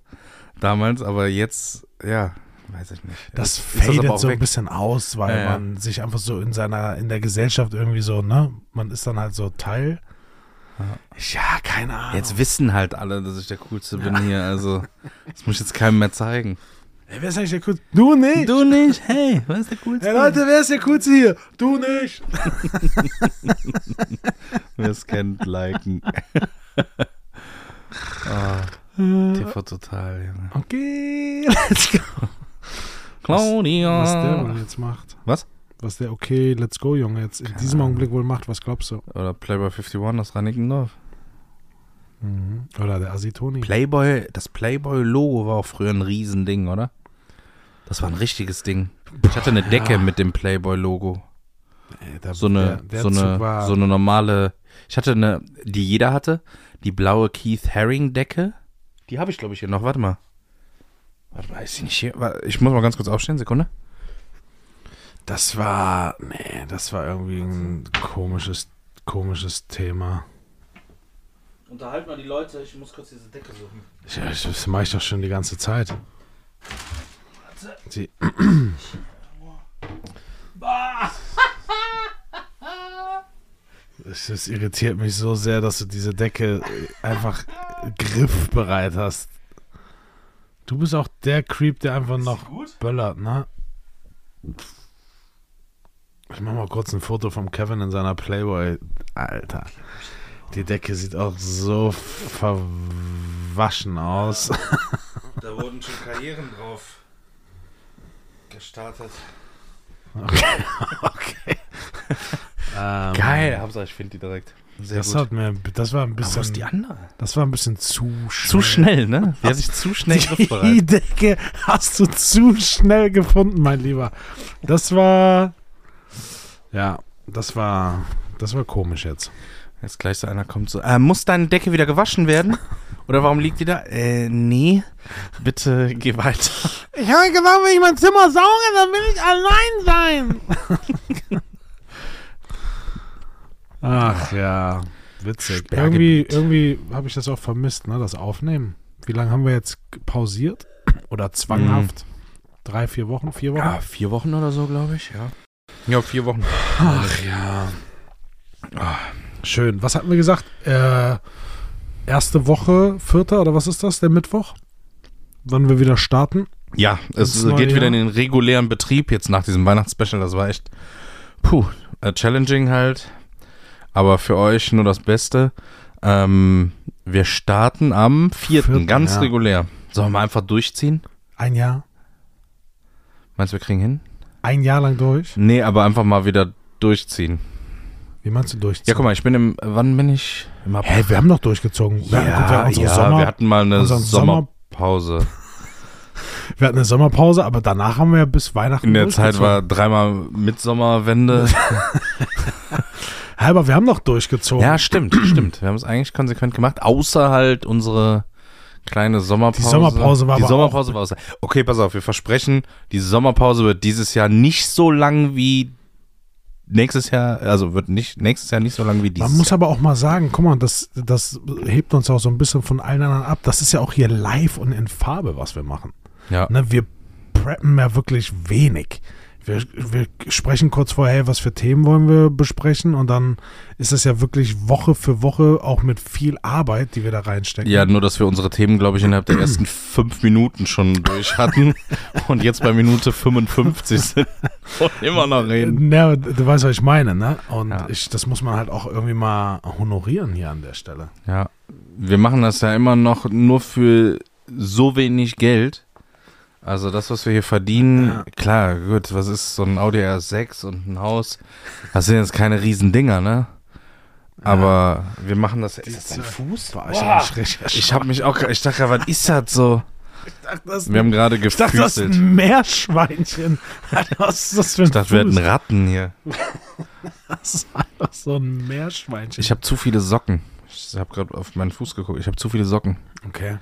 damals, aber jetzt, ja, weiß ich nicht. Das ist fadet auch so ein weg. bisschen aus, weil Ja, ja. man sich einfach so in seiner, in der Gesellschaft irgendwie so, ne, man ist dann halt so Teil. Ja, keine Ahnung. Jetzt wissen halt alle, dass ich der Coolste bin hier, also das muss ich jetzt keinem mehr zeigen. Ey, wer ist eigentlich der Coolste? Du nicht! Du nicht, hey, was ist der Coolste? Hey Leute, wer ist der Coolste hier? Du nicht! *laughs* Wer es kennt, liken. *laughs* Ah, TV total, Junge. Okay, let's go. Claudia. Was der wohl jetzt macht. Was? Was der okay, let's go, Junge, jetzt in diesem Augenblick wohl macht, was glaubst du? Oder Playboy 51 aus Reinickendorf. Mhm. Oder der Asitoni. Playboy, das Playboy-Logo war auch früher ein Riesending, oder? Das war ein richtiges Ding. Ich hatte eine Decke ja. mit dem Playboy-Logo. So eine, der, der so, eine, so eine normale. Ich hatte eine, die jeder hatte, die blaue Keith Haring-Decke. Die habe ich, glaube ich, hier noch. Warte mal. Warte ist sie nicht hier? Warte, Ich muss mal ganz kurz aufstehen, Sekunde. Das war, nee, das war irgendwie ein komisches, komisches Thema. Unterhalt mal die Leute, ich muss kurz diese Decke suchen. Ich, ich, das mache ich doch schon die ganze Zeit. Die, Es, irritiert mich so sehr, dass du diese Decke einfach griffbereit hast. Du bist auch der Creep, der einfach noch gut? böllert, ne? Ich mach mal kurz ein Foto vom Kevin in seiner Playboy. Alter. Die Decke sieht auch so verwaschen aus. *laughs* Da wurden schon Karrieren drauf gestartet. okay. *laughs* *laughs* ähm, Geil, Hauptsache ich finde die direkt. Sehr Das, gut. hat mir, das war ein Aber wo ist die bisschen, andere? das war ein bisschen zu schnell. Zu schnell, ne? Die hat sich zu schnell Die griffbereit. *laughs* Decke hast du zu schnell gefunden, mein Lieber. Das war, ja, das war, das war komisch jetzt. Jetzt gleich so einer kommt so, äh, muss deine Decke wieder gewaschen werden? Oder warum liegt die da? Äh, nee. Bitte geh weiter. Ich habe gesagt, wenn ich mein Zimmer sauge, dann will ich allein sein. *laughs* Ach ja, witzig. Irgendwie, irgendwie habe ich das auch vermisst, ne, das Aufnehmen. Wie lange haben wir jetzt pausiert? Oder zwanghaft? Drei, vier Wochen, vier Wochen? Ja, vier Wochen oder so, glaube ich, ja. Ja, vier Wochen. Ach ja. Ah, schön. Was hatten wir gesagt? Äh, erste Woche, vierter oder was ist das? Der Mittwoch? Wann wir wieder starten? Ja, es geht wieder Jahr? in den regulären Betrieb jetzt nach diesem Weihnachtsspecial. Das war echt, puh, äh, challenging halt. Aber für euch nur das Beste. Ähm, wir starten am vierten, Vierten, ganz ja. regulär. Sollen wir einfach durchziehen? Ein Jahr? Meinst du, wir kriegen hin? Ein Jahr lang durch? Nee, aber einfach mal wieder durchziehen. Wie meinst du durchziehen? Ja, guck mal, ich bin im, wann bin ich? Im April. Hä, wir haben doch durchgezogen. Wir, hatten- gut, wir, ja, Sommer, wir hatten mal eine Sommerpause. *laughs* wir hatten eine Sommerpause, aber danach haben wir ja bis Weihnachten In der Zeit war dreimal Mitsommerwende. *laughs* Aber wir haben doch durchgezogen. ja, stimmt, *clears throat* stimmt. Wir haben es eigentlich konsequent gemacht, außer halt unsere kleine Sommerpause. Die Sommerpause war Die aber Sommerpause war außer. Okay, pass auf, wir versprechen, die Sommerpause wird dieses Jahr nicht so lang wie nächstes Jahr, also wird nicht nächstes Jahr nicht so lang wie dieses Man muss aber auch mal sagen, guck mal, das, das hebt uns auch so ein bisschen von allen anderen ab. Das ist ja auch hier live und in Farbe, was wir machen. Ja. Ne, wir preppen ja wirklich wenig. Wir, wir sprechen kurz vorher, hey, was für Themen wollen wir besprechen und dann ist es ja wirklich Woche für Woche auch mit viel Arbeit, die wir da reinstecken. Ja, nur dass wir unsere Themen, glaube ich, innerhalb der ersten fünf Minuten schon durch hatten *laughs* und jetzt bei Minute 55 sind *laughs* und immer noch reden. Ja, du weißt, was ich meine, ne? Und Ja. ich, das muss man halt auch irgendwie mal honorieren hier an der Stelle. Ja, wir machen das ja immer noch nur für so wenig Geld. Also das, was wir hier verdienen, Ja. klar, gut, was ist so ein Audi R6 und ein Haus? Das sind jetzt keine riesen Dinger, ne? Aber wir machen das. Ist das dein Fuß? Boah, ich hab mich richtig Ich habe mich auch, ich dachte, was ist das so? dachte, das, Wir haben gerade ich dachte, das ist gefüßelt. ein Meerschweinchen. *laughs* Was ist das für ein Ich dachte, wir hätten Ratten hier. Das ist einfach so ein Meerschweinchen. Ich habe zu viele Socken. Ich habe gerade auf meinen Fuß geguckt. Ich habe zu viele Socken. okay.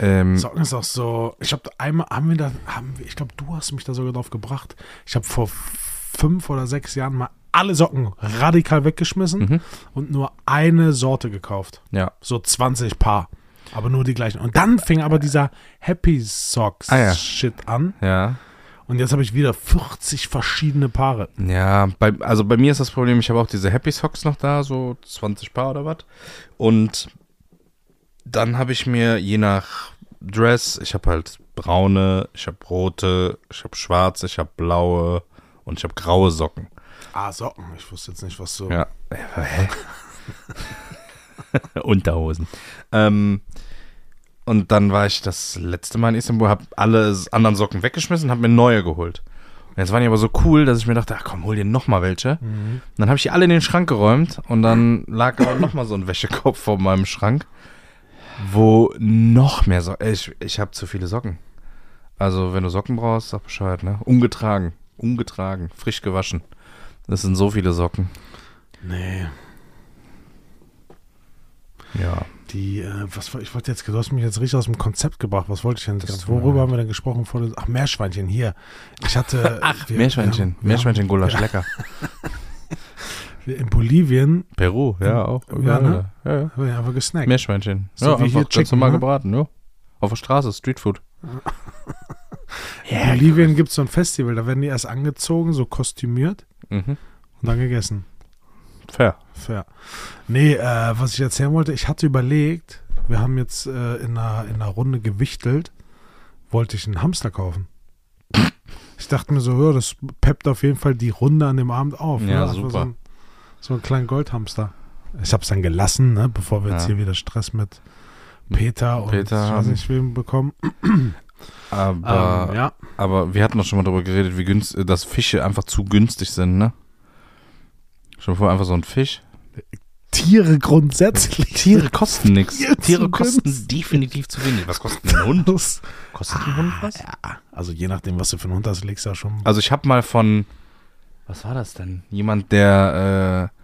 Ähm, Socken ist auch so. Ich habe einmal, haben wir da, haben wir, ich glaube, du hast mich da sogar drauf gebracht. Ich habe vor fünf oder sechs Jahren mal alle Socken radikal weggeschmissen Mhm. und nur eine Sorte gekauft. ja. So 20 Paar. Aber nur die gleichen. Und dann fing aber dieser Happy Socks Ah, ja. Shit an. Ja. Und jetzt habe ich wieder 40 verschiedene Paare. Ja, bei, also bei mir ist das Problem, ich habe auch diese Happy Socks noch da, so 20 Paar oder was. Und dann habe ich mir je nach Dress, ich habe halt braune, ich habe rote, ich habe schwarze, ich habe blaue und ich habe graue Socken. Ah, Socken. Ich wusste jetzt nicht, was so. Ja. Hä? *laughs* Unterhosen. Ähm, und dann war ich das letzte Mal in Istanbul, habe alle anderen Socken weggeschmissen, habe mir neue geholt. Und jetzt waren die aber so cool, dass ich mir dachte, ach komm, hol dir noch mal welche. Mhm. Und dann habe ich die alle in den Schrank geräumt und dann lag aber noch mal so ein Wäschekorb vor meinem Schrank, wo noch mehr Socken. Ich, ich habe zu viele Socken. Also wenn du Socken brauchst, sag Bescheid, ne? Ungetragen, ungetragen, frisch gewaschen. Das sind so viele Socken. Nee. Ja. Die, äh, was ich wollte jetzt, du hast mich jetzt richtig aus dem Konzept gebracht. Was wollte ich denn? Das worüber haben wir denn gesprochen? Vor ach, Meerschweinchen, hier. Ich hatte. *laughs* Ach, Meerschweinchen, Meerschweinchen-Gulasch, lecker. *laughs* In Bolivien Peru, ja, auch. Ja, ne? ja, ja. haben wir einfach gesnackt. Meerschweinchen. So ja, wie einfach hier ganz Chicken, normal ne? gebraten, ja. Auf der Straße, Streetfood. *laughs* in Bolivien gibt es so ein Festival, da werden die erst angezogen, so kostümiert Mhm. und dann gegessen. Fair. Fair. Nee, äh, was ich erzählen wollte, ich hatte überlegt, wir haben jetzt äh, in, einer, in einer Runde gewichtelt, wollte ich einen Hamster kaufen. Ich dachte mir so, ja, das peppt auf jeden Fall die Runde an dem Abend auf. Ja, ne? Super. So, ein, so einen kleinen Goldhamster. Ich habe es dann gelassen, ne, bevor wir jetzt Ja. hier wieder Stress mit Peter und Peter ich weiß nicht wem bekommen. Aber, ähm, ja. aber wir hatten doch schon mal darüber geredet, wie günst, dass Fische einfach zu günstig sind, ne? Schon vor einfach so ein Fisch. Tiere grundsätzlich. Tiere kosten nichts. Tiere kosten günstig. definitiv zu wenig. Was kostet ein Hund? Das- Kostet ein Hund was? Ja, also je nachdem, was du für einen Hund hast, legst du ja schon. Also ich habe mal von, was war das denn? Jemand, der äh,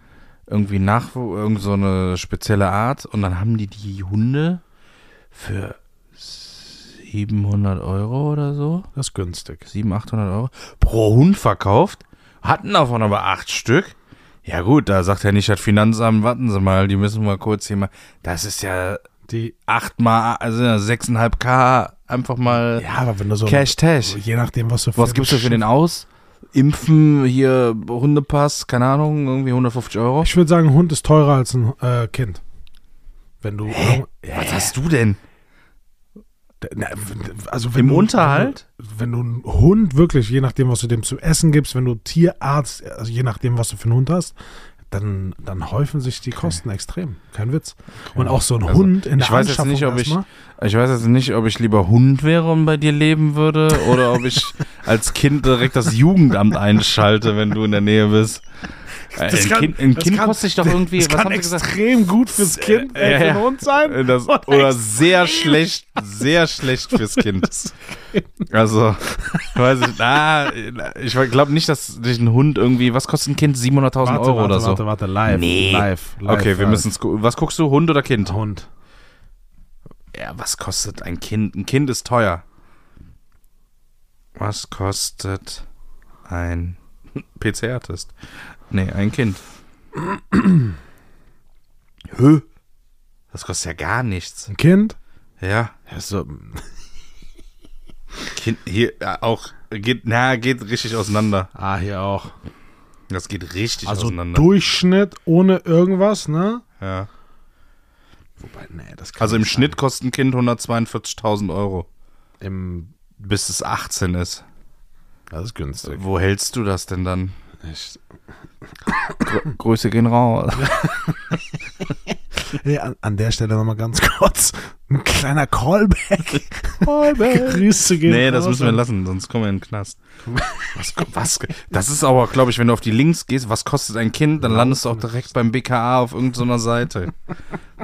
irgendwie nach irgend so eine spezielle Art und dann haben die die Hunde für 700 Euro oder so, Das ist günstig. 700, 800 Euro pro Hund verkauft, hatten davon aber acht Stück. Ja gut, da sagt ja nicht das Finanzamt, warten Sie mal, die müssen wir kurz hier mal, das ist ja Die, achtmal, also 6,5 K, einfach mal ja, aber wenn du so. Cash Tash. Je nachdem, was du für. Was gibst du für den aus? Impfen, hier Hundepass, keine Ahnung, irgendwie 150 Euro. Ich würde sagen, ein Hund ist teurer als ein äh, Kind. Wenn du. Was hast du denn? Na, also wenn Im du, Unterhalt? Wenn du, wenn du einen Hund wirklich, je nachdem, was du dem zu essen gibst, wenn du Tierarzt, also je nachdem, was du für einen Hund hast, dann, dann häufen sich die Kosten extrem. Kein Witz. Und auch so ein Also, Hund in der ich weiß jetzt nicht, ob ich- erstmal. Ich weiß jetzt nicht, ob ich lieber Hund wäre und bei dir leben würde oder ob ich *laughs* als Kind direkt das Jugendamt einschalte, wenn du in der Nähe bist. Äh, Das ein kann- kind, ein kind kann- kostet dich doch irgendwie, Das was kann haben extrem gut fürs Kind, äh, für den Hund sein. Äh, Das, oder sehr schlecht, sehr schlecht fürs Kind. *laughs* Also, *laughs* weiß ich, ah, ich glaube nicht, dass sich ein Hund irgendwie, was kostet ein Kind? 700.000 Warte, Euro warte, oder so? Warte, warte, live. Nee. Live, live. okay, wir müssen es Was guckst du, Hund oder Kind? Hund. Ja, was kostet ein Kind? Ein Kind ist teuer. Was kostet ein PCR-Test? Nee, ein Kind. Hö? Das kostet ja gar nichts. Ein Kind? Ja. Ja, so, Kind, hier ja, auch, geht, na, geht richtig auseinander. ah, hier auch. Das geht richtig Also auseinander. Durchschnitt ohne irgendwas, ne? Ja. Wobei, nee, das kann Also im nicht Schnitt kostet ein Kind 142.000 Euro, sein. Im, bis es 18 ist. das ist günstig. Wo hältst du das denn dann? Ich, Gr Grüße gehen raus. *laughs* hey, an, an der Stelle nochmal ganz kurz ein kleiner Callback. Grüße gehen Nee, das raus müssen wir lassen, sonst kommen wir in den Knast. *laughs* Was, was, das ist aber, glaube ich, wenn du auf die Links gehst, was kostet ein Kind, dann landest du auch direkt beim BKA auf irgendeiner Seite.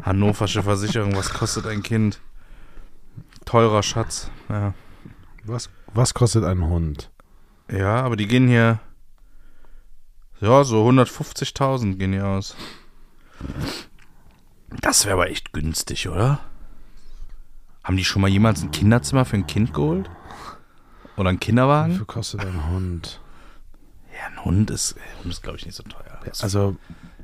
Hannoversche Versicherung, was kostet ein Kind? Teurer Schatz. Ja. Was, was kostet ein Hund? ja, aber die gehen hier, ja, so 150.000 gehen die aus. Das wäre aber echt günstig, oder? Haben die schon mal jemals ein Kinderzimmer für ein Kind geholt? Oder einen Wie Kinderwagen? viel kostet ein Hund? Ja, ein Hund ist, Hund ist glaube ich, nicht so teuer. Also,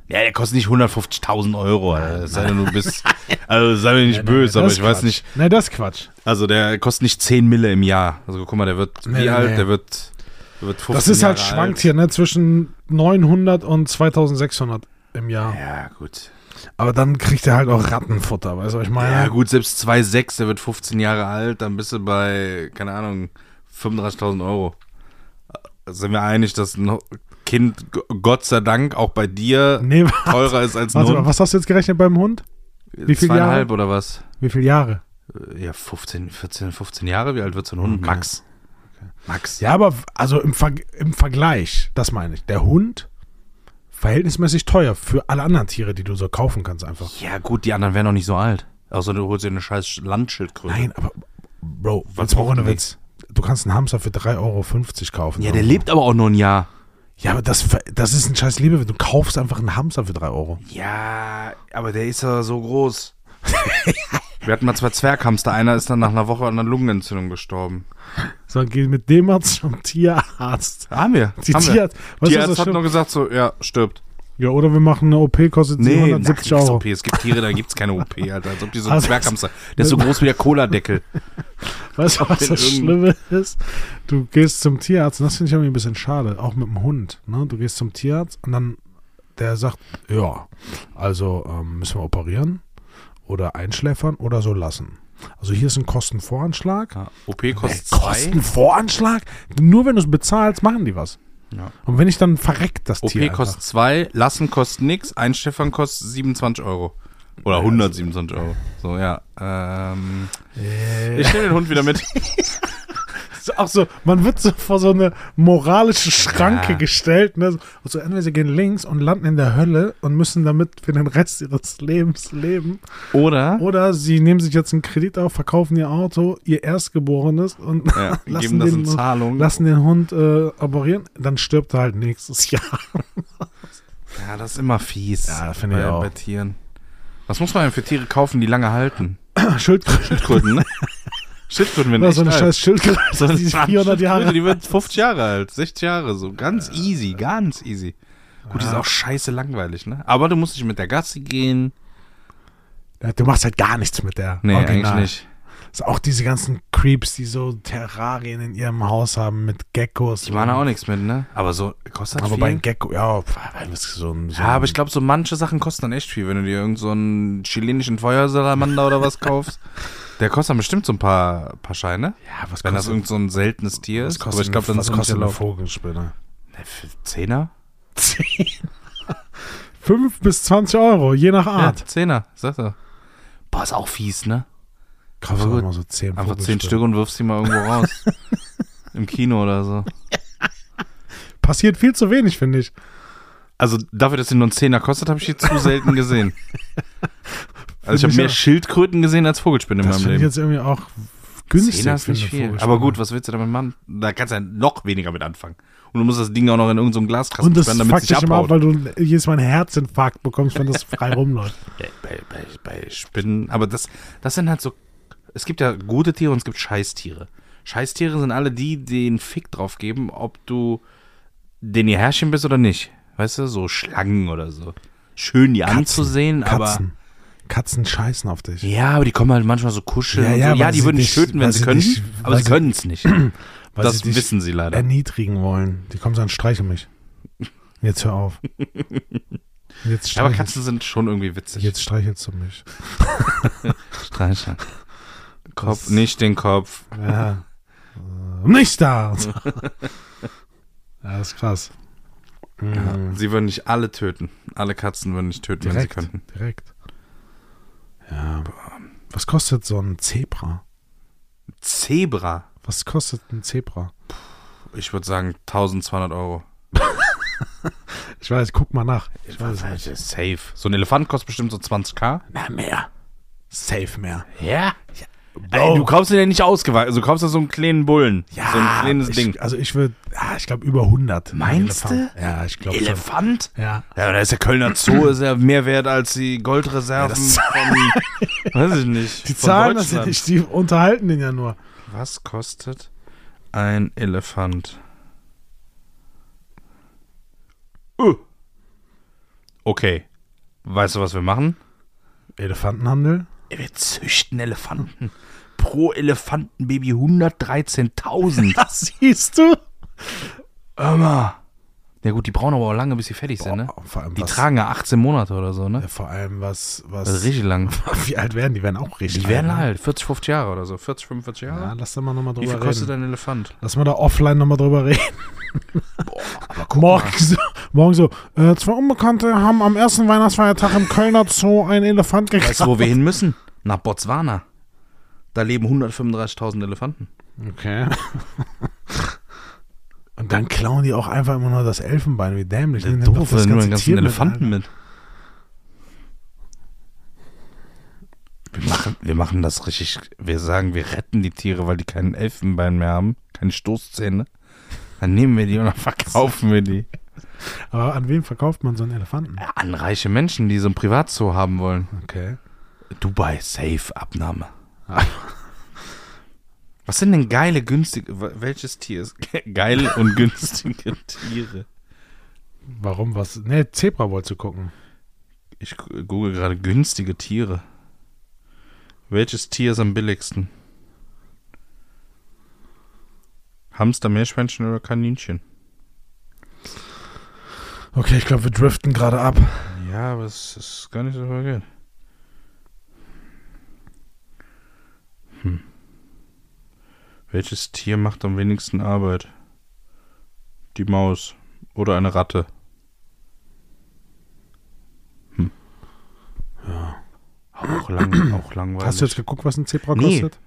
ja, der kostet nicht 150.000 Euro. Alter. Sei denn, du bist, *laughs* also sei mir nicht böse, aber ich ist weiß Quatsch. nicht. Nee, das ist Quatsch. Also der kostet nicht 10 Mille im Jahr. Also guck mal, der wird, Nee, wie nee, alt? nee. Der wird, der wird 15 Das ist halt Jahre schwankt alt. hier, ne? Zwischen 900 und 2600 im Jahr. Ja, gut. Aber dann kriegt er halt auch Rattenfutter, weißt du, was ich meine? Ja, gut, selbst 2,6, der wird 15 Jahre alt, dann bist du bei, keine Ahnung, 35.000 Euro. Sind wir einig, dass ein Kind, Gott sei Dank, auch bei dir Nee, *laughs* teurer ist als ein warte mal, Hund? was hast du jetzt gerechnet beim Hund? wie viele Zweieinhalb oder was? Wie viele Jahre? Ja, 15, 14, 15 Jahre. Wie alt wird so ein Hund? Okay. Max. Max. Ja, aber also im, Ver im Vergleich, das meine ich. Der Hund verhältnismäßig teuer für alle anderen Tiere, die du so kaufen kannst einfach. Ja, gut, die anderen wären noch nicht so alt. Außer du holst dir eine scheiß Landschildkröte. Nein, aber Bro, Was brauchen die? Witz. Du kannst einen Hamster für 3,50 Euro kaufen. Ja, der lebt aber auch nur ein Jahr. Ja, aber das, das ist ein scheiß Liebe. Du kaufst einfach einen Hamster für 3 Euro. Ja, aber der ist ja so groß. *laughs* *laughs* Wir hatten mal zwei Zwerghamster. Einer ist dann nach einer Woche an einer Lungenentzündung gestorben. So, geh mit dem mal zum Tierarzt. Haben wir. Die haben wir. Tierarzt, was Tierarzt hat nur gesagt so, ja, stirbt. Ja, oder wir machen eine OP, kostet 770 na, Euro. OP. Es gibt Tiere, da gibt's keine OP, Alter. Als ob die so ein Also- Zwerghamster. Der ist so groß wie der Cola-Deckel. *laughs* Weißt du, was das Schlimme ist? Du gehst zum Tierarzt, und das finde ich irgendwie ein bisschen schade, auch mit dem Hund. Ne? Du gehst zum Tierarzt und dann der sagt, ja, also ähm, müssen wir operieren oder einschläfern oder so lassen. Also hier ist ein Kostenvoranschlag. Ja, OP kostet Äh. Kostenvoranschlag? Nur wenn du es bezahlst, machen die was. Ja. Und wenn ich dann verreckt das OP Tier einfach. kostet zwei, lassen kostet nix, einschläfern kostet 27 Euro. Oder 127 Euro. So, ja. Ähm, Äh, ich nehme den Hund wieder mit. *laughs* Auch so, man wird so vor so eine moralische Schranke Ja. gestellt. Ne? Und so entweder sie gehen links und landen in der Hölle und müssen damit für den Rest ihres Lebens leben. Oder Oder sie nehmen sich jetzt einen Kredit auf, verkaufen ihr Auto, ihr Erstgeborenes und ja, *laughs* lassen, geben das den, in Zahlung. lassen den Hund äh, operieren. Dann stirbt er halt nächstes *laughs* Jahr. Ja, das ist immer fies. Ja, finde ich bei, auch. Bei Tieren. Was muss man denn für Tiere kaufen, die lange halten? *clears throat* Schildkröte. Schildkröten, ne? *laughs* Schildkröten werden Oder so eine alt. scheiß Schildkröte, *laughs* So eine *laughs* die ist 400 Jahre Die wird 50 Jahre alt, 60 Jahre, so ganz easy, ganz easy. Gut, die ist auch scheiße langweilig, ne? Aber du musst nicht mit der Gassi gehen. Ja, Du machst halt gar nichts mit der. Nee, Original. eigentlich nicht. Ist auch diese ganzen Creeps, die so Terrarien in ihrem Haus haben mit Geckos. Die machen auch nichts mit, ne? Aber so kostet Aber viel. bei Gecko, ja, das so ein. So ja, aber ich glaube, so manche Sachen kosten dann echt viel, wenn du dir irgend so einen chilenischen Feuersalamander oder was *laughs* kaufst. Der kostet dann bestimmt so ein paar, paar Scheine. Ja, was Wenn das kostet, irgend so ein seltenes Tier ist. kostet, Aber ich glaube, dann was ist kostet eine. Vogelspinne? Ne, für Zehner? *laughs* 5 bis 20 Euro, je nach Ja, Art. Zehner, sag doch. Boah, ist auch fies, ne? Kaufst aber du immer so 10 Einfach zehn Vogelstücke. Stück und wirfst die mal irgendwo raus. *laughs* Im Kino oder so. Passiert viel zu wenig, finde ich. Also dafür, dass sie nur einen Zehner kostet, habe ich die zu selten gesehen. *laughs* Also ich habe mehr. Schildkröten gesehen als Vogelspinnen in Das meinem finde ich Leben. jetzt irgendwie auch günstig. Ist nicht viel. Aber gut, was willst du damit machen? Da kannst du ja noch weniger mit anfangen. Und du musst das Ding auch noch in irgendeinem so Glaskasten Und das sperren, damit es nicht dich immer ab, abhaut. weil du jedes Mal einen Herzinfarkt bekommst, wenn das *laughs* frei rumläuft. Bei, bei, bei, Spinnen. Aber das, das sind halt so. Es gibt ja gute Tiere und es gibt Scheißtiere. Scheißtiere sind alle die, die den Fick drauf geben, ob du den ihr Herrchen bist oder nicht. Weißt du, so Schlangen oder so. Schön die anzusehen, aber. Katzen. Scheißen auf dich. Ja, aber die kommen halt manchmal so kuscheln. Ja, und ja, so. ja die würden dich töten, wenn sie können, dich- aber sie können es nicht. *clears throat* Das sie wissen sie leider. erniedrigen wollen. Die kommen so an, streichen mich. Jetzt hör auf. *laughs* Jetzt Ja, aber Katzen sind schon irgendwie witzig. jetzt streichelst du mich. *laughs* Streicheln. Kopf, Das- nicht den Kopf. Ja. Äh, Nicht da! *laughs* ja, das ist krass. Mhm. Sie würden nicht alle töten. Alle Katzen würden nicht töten, Direkt. wenn sie könnten. Direkt. Ja. Was kostet so ein Zebra? Zebra. Was kostet ein Zebra? Ich würde sagen 1200 Euro. *laughs* Ich weiß, guck mal nach. Ich weiß es nicht. Safe. So ein Elefant kostet bestimmt so 20k. Na, mehr. Safe mehr. Ja? Ey, du kaufst dir ja nicht ausgeweitet. Also du kaufst ja so einen kleinen Bullen. so ein kleines ich, Ding. Also ich würde, ja, ich glaube über 100. Meinst Elefant. Ja, ich glaube schon. Elefant? Ja. Ja, da ist der Kölner Zoo ist ja mehr wert als die Goldreserven das- von, *laughs* weiß ich nicht, Die zahlen das ja nicht, die unterhalten den ja nur. Was kostet ein Elefant? Uh. Okay. Weißt du, was wir machen? Elefantenhandel? Wir züchten Elefanten. Pro Elefantenbaby 113.000. *laughs* Das siehst du? Mal. Ja gut, die brauchen aber auch lange, bis sie fertig sind, ne? Boah, vor allem Die was, tragen ja 18 Monate oder so, ne? ja, vor allem was, was, ist richtig lang. *laughs* wie alt werden die? werden auch richtig Die werden alt. ne? halt 40, 50 Jahre oder so. 40, 45 Ja, Jahre. lass da mal nochmal Wie drüber viel kostet reden. ein Elefant? Lass mal da offline nochmal drüber reden. Aber guck Morgen mal. so, morgen so äh, zwei Unbekannte haben am ersten Weihnachtsfeiertag im Kölner Zoo einen Elefant gekauft. Weißt du, wo wir hin müssen? Nach Botswana. Da leben 135.000 Elefanten. Okay. Und dann klauen die auch einfach immer nur das Elfenbein, wie dämlich. Doch Doof, das nur ganze einen ganzen Tier mit, Elefanten mit. Wir machen, wir machen das richtig. Wir sagen, wir retten die Tiere, weil die keinen Elfenbein mehr haben, keine Stoßzähne. Dann nehmen wir die und dann verkaufen wir die. Aber an wen verkauft man so einen Elefanten? Ja, an reiche Menschen, die so ein Privatzoo haben wollen. Okay. Dubai, safe, Abnahme. *laughs* Was sind denn geile, günstige, welches Tier ist ge- *laughs* geil und günstige Tiere? Warum was? Ne, Zebra wolltest du gucken. Ich google gerade günstige Tiere. Welches Tier ist am billigsten? Hamster, Meerschweinchen oder Kaninchen? Okay, ich glaube, wir driften gerade ab. Ja, aber es ist gar nicht so verkehrt. Hm. Welches Tier macht am wenigsten Arbeit? Die Maus oder eine Ratte? Hm. Ja. Auch, lang, auch langweilig. Hast du jetzt geguckt, was ein Zebra Nee. kostet?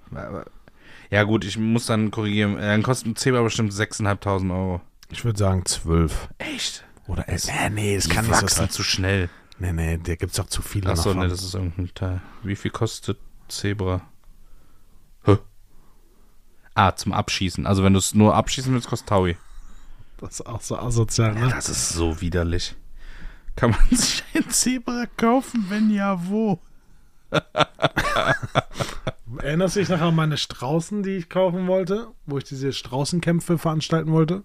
Ja gut, ich muss dann korrigieren. Äh, Dann kostet ein Zebra bestimmt 6.500 Euro. Ich würde sagen 12. Echt? Oder äh, nee, nee, das Die kann nicht so zu schnell. Nee, nee, der gibt's doch zu viele Achso, davon. ne, das ist irgendein Teil. Wie viel kostet Zebra? Hä? Ah, zum Abschießen. Also wenn du es nur abschießen willst, kostet Taui. das ist auch so asozial, Ja, ne? das ist so widerlich. Kann man sich ein Zebra kaufen? Wenn ja, wo? *laughs* Erinnerst du dich noch an meine Straußen, die ich kaufen wollte? Wo ich diese Straußenkämpfe veranstalten wollte?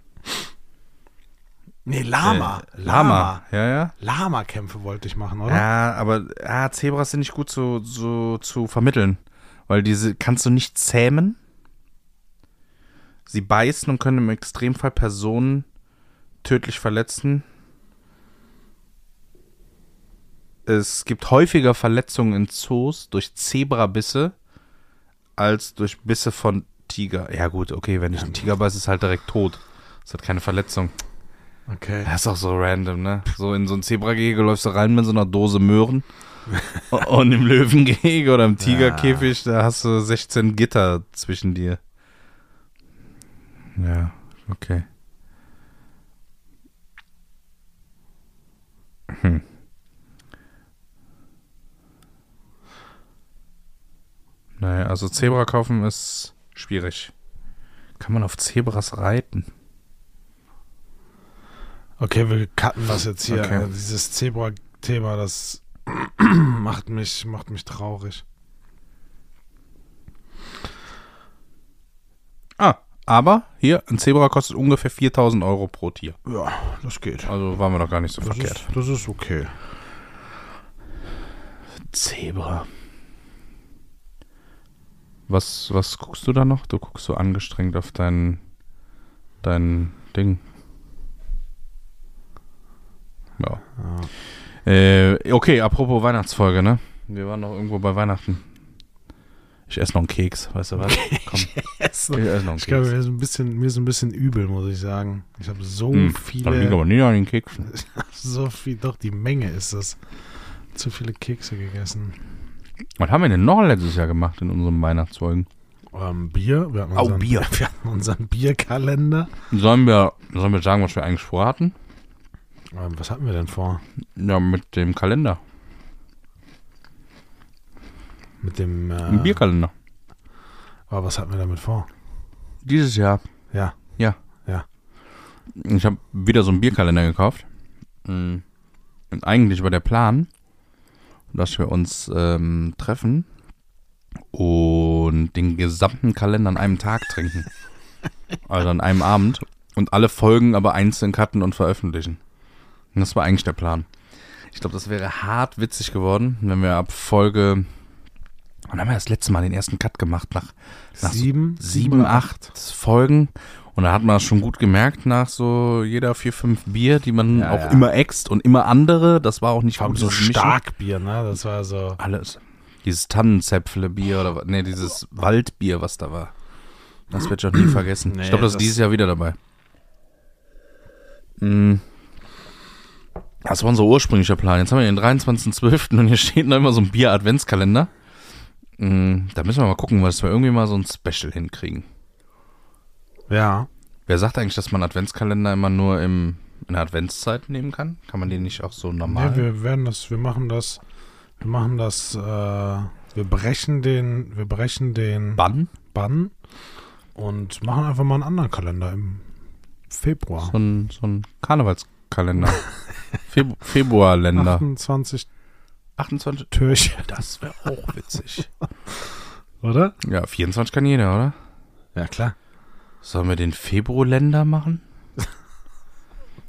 Nee, Lama. Äh, Lama. Ja, ja. Lama-Kämpfe wollte ich machen, oder? Ja, aber ja, Zebras sind nicht gut zu, so, zu vermitteln. Weil diese kannst du nicht zähmen. Sie beißen und können im Extremfall Personen tödlich verletzen. Es gibt häufiger Verletzungen in Zoos durch Zebrabisse als durch Bisse von Tiger. Ja gut, okay, wenn ich einen Tiger beiße, ist halt direkt tot. Das hat keine Verletzung. Okay. Das ist auch so random, ne? So in so ein Zebragehege läufst du rein mit so einer Dose Möhren. *laughs* Und im Löwengehege oder im Tigerkäfig, da hast du 16 Gitter zwischen dir. Ja, okay. Hm. Naja, also Zebra kaufen ist schwierig. Kann man auf Zebras reiten? Okay, wir cutten das jetzt hier. Okay. Äh, Dieses Zebra-Thema, das *clears throat* macht mich, macht mich traurig. Ah, aber hier, ein Zebra kostet ungefähr 4000 Euro pro Tier. Ja, das geht. Also waren wir doch gar nicht so Das verkehrt. ist, das ist okay. Zebra. Was, was guckst du da noch? Du guckst so angestrengt auf dein, dein Ding. Ja. Äh, okay, apropos Weihnachtsfolge, ne? Wir waren noch irgendwo bei Weihnachten. Ich esse noch einen Keks, weißt du was? *laughs* Komm, ich esse noch einen Ich glaube, Keks. mir ist ein bisschen, mir ist ein bisschen übel, muss ich sagen. Ich habe so Hm, Das liegt viele, aber nicht an den Keksen. *laughs* so viel, doch die Menge ist es. Zu viele Kekse gegessen. Was haben wir denn noch letztes Jahr gemacht in unserem Weihnachtsfolgen? Ähm, Bier, wir hatten, Oh, unseren, Bier. *laughs* wir hatten unseren Bierkalender. Sollen wir, sollen wir sagen, was wir eigentlich vorhatten? Ähm, was hatten wir denn vor? Ja, mit dem Kalender. Mit dem, äh, Bierkalender. aber was hatten wir damit vor? Dieses Jahr. Ja. Ja. Ja. Ich habe wieder so einen Bierkalender gekauft. Mm. Und eigentlich war der Plan, dass wir uns ähm, treffen und den gesamten Kalender an einem Tag trinken. *laughs* also an einem Abend. Und alle Folgen aber einzeln cutten und veröffentlichen. Und das war eigentlich der Plan. Ich glaube, das wäre hart witzig geworden, wenn wir ab Folge. Wann haben wir das letzte Mal den ersten Cut gemacht? Nach, nach Sieben? sieben, acht Folgen. Und da hat man das schon gut gemerkt nach so jeder vier, fünf Bier, die man Ja, auch ja. immer äxt und immer andere. Das war auch nicht gut, so Mischen. Starkbier, ne? Das war so. Alles. Dieses Tannenzäpfle-Bier oder was? Nee, dieses Waldbier, was da war. Das wird ich auch nie vergessen. Nee, ich glaube, das ist das- dieses Jahr wieder dabei. Mm. Das war unser ursprünglicher Plan. Jetzt haben wir den 23.12. und hier steht noch immer so ein Bier-Adventskalender. Mm, Da müssen wir mal gucken, dass wir irgendwie mal so ein Special hinkriegen. Ja. Wer sagt eigentlich, dass man Adventskalender immer nur im, in der Adventszeit nehmen kann? Kann man den nicht auch so normal? Nee, wir werden das, wir machen das, wir machen das, äh, wir brechen den, wir brechen den Bann? Bann und machen einfach mal einen anderen Kalender im Februar. So ein, so ein Karnevalskalender. *laughs* Febru Februarländer. 28 28. Türchen, Das wäre auch witzig. *laughs* oder? Ja, 24 kann jeder, oder? Ja, klar. Sollen wir den Februarländer machen?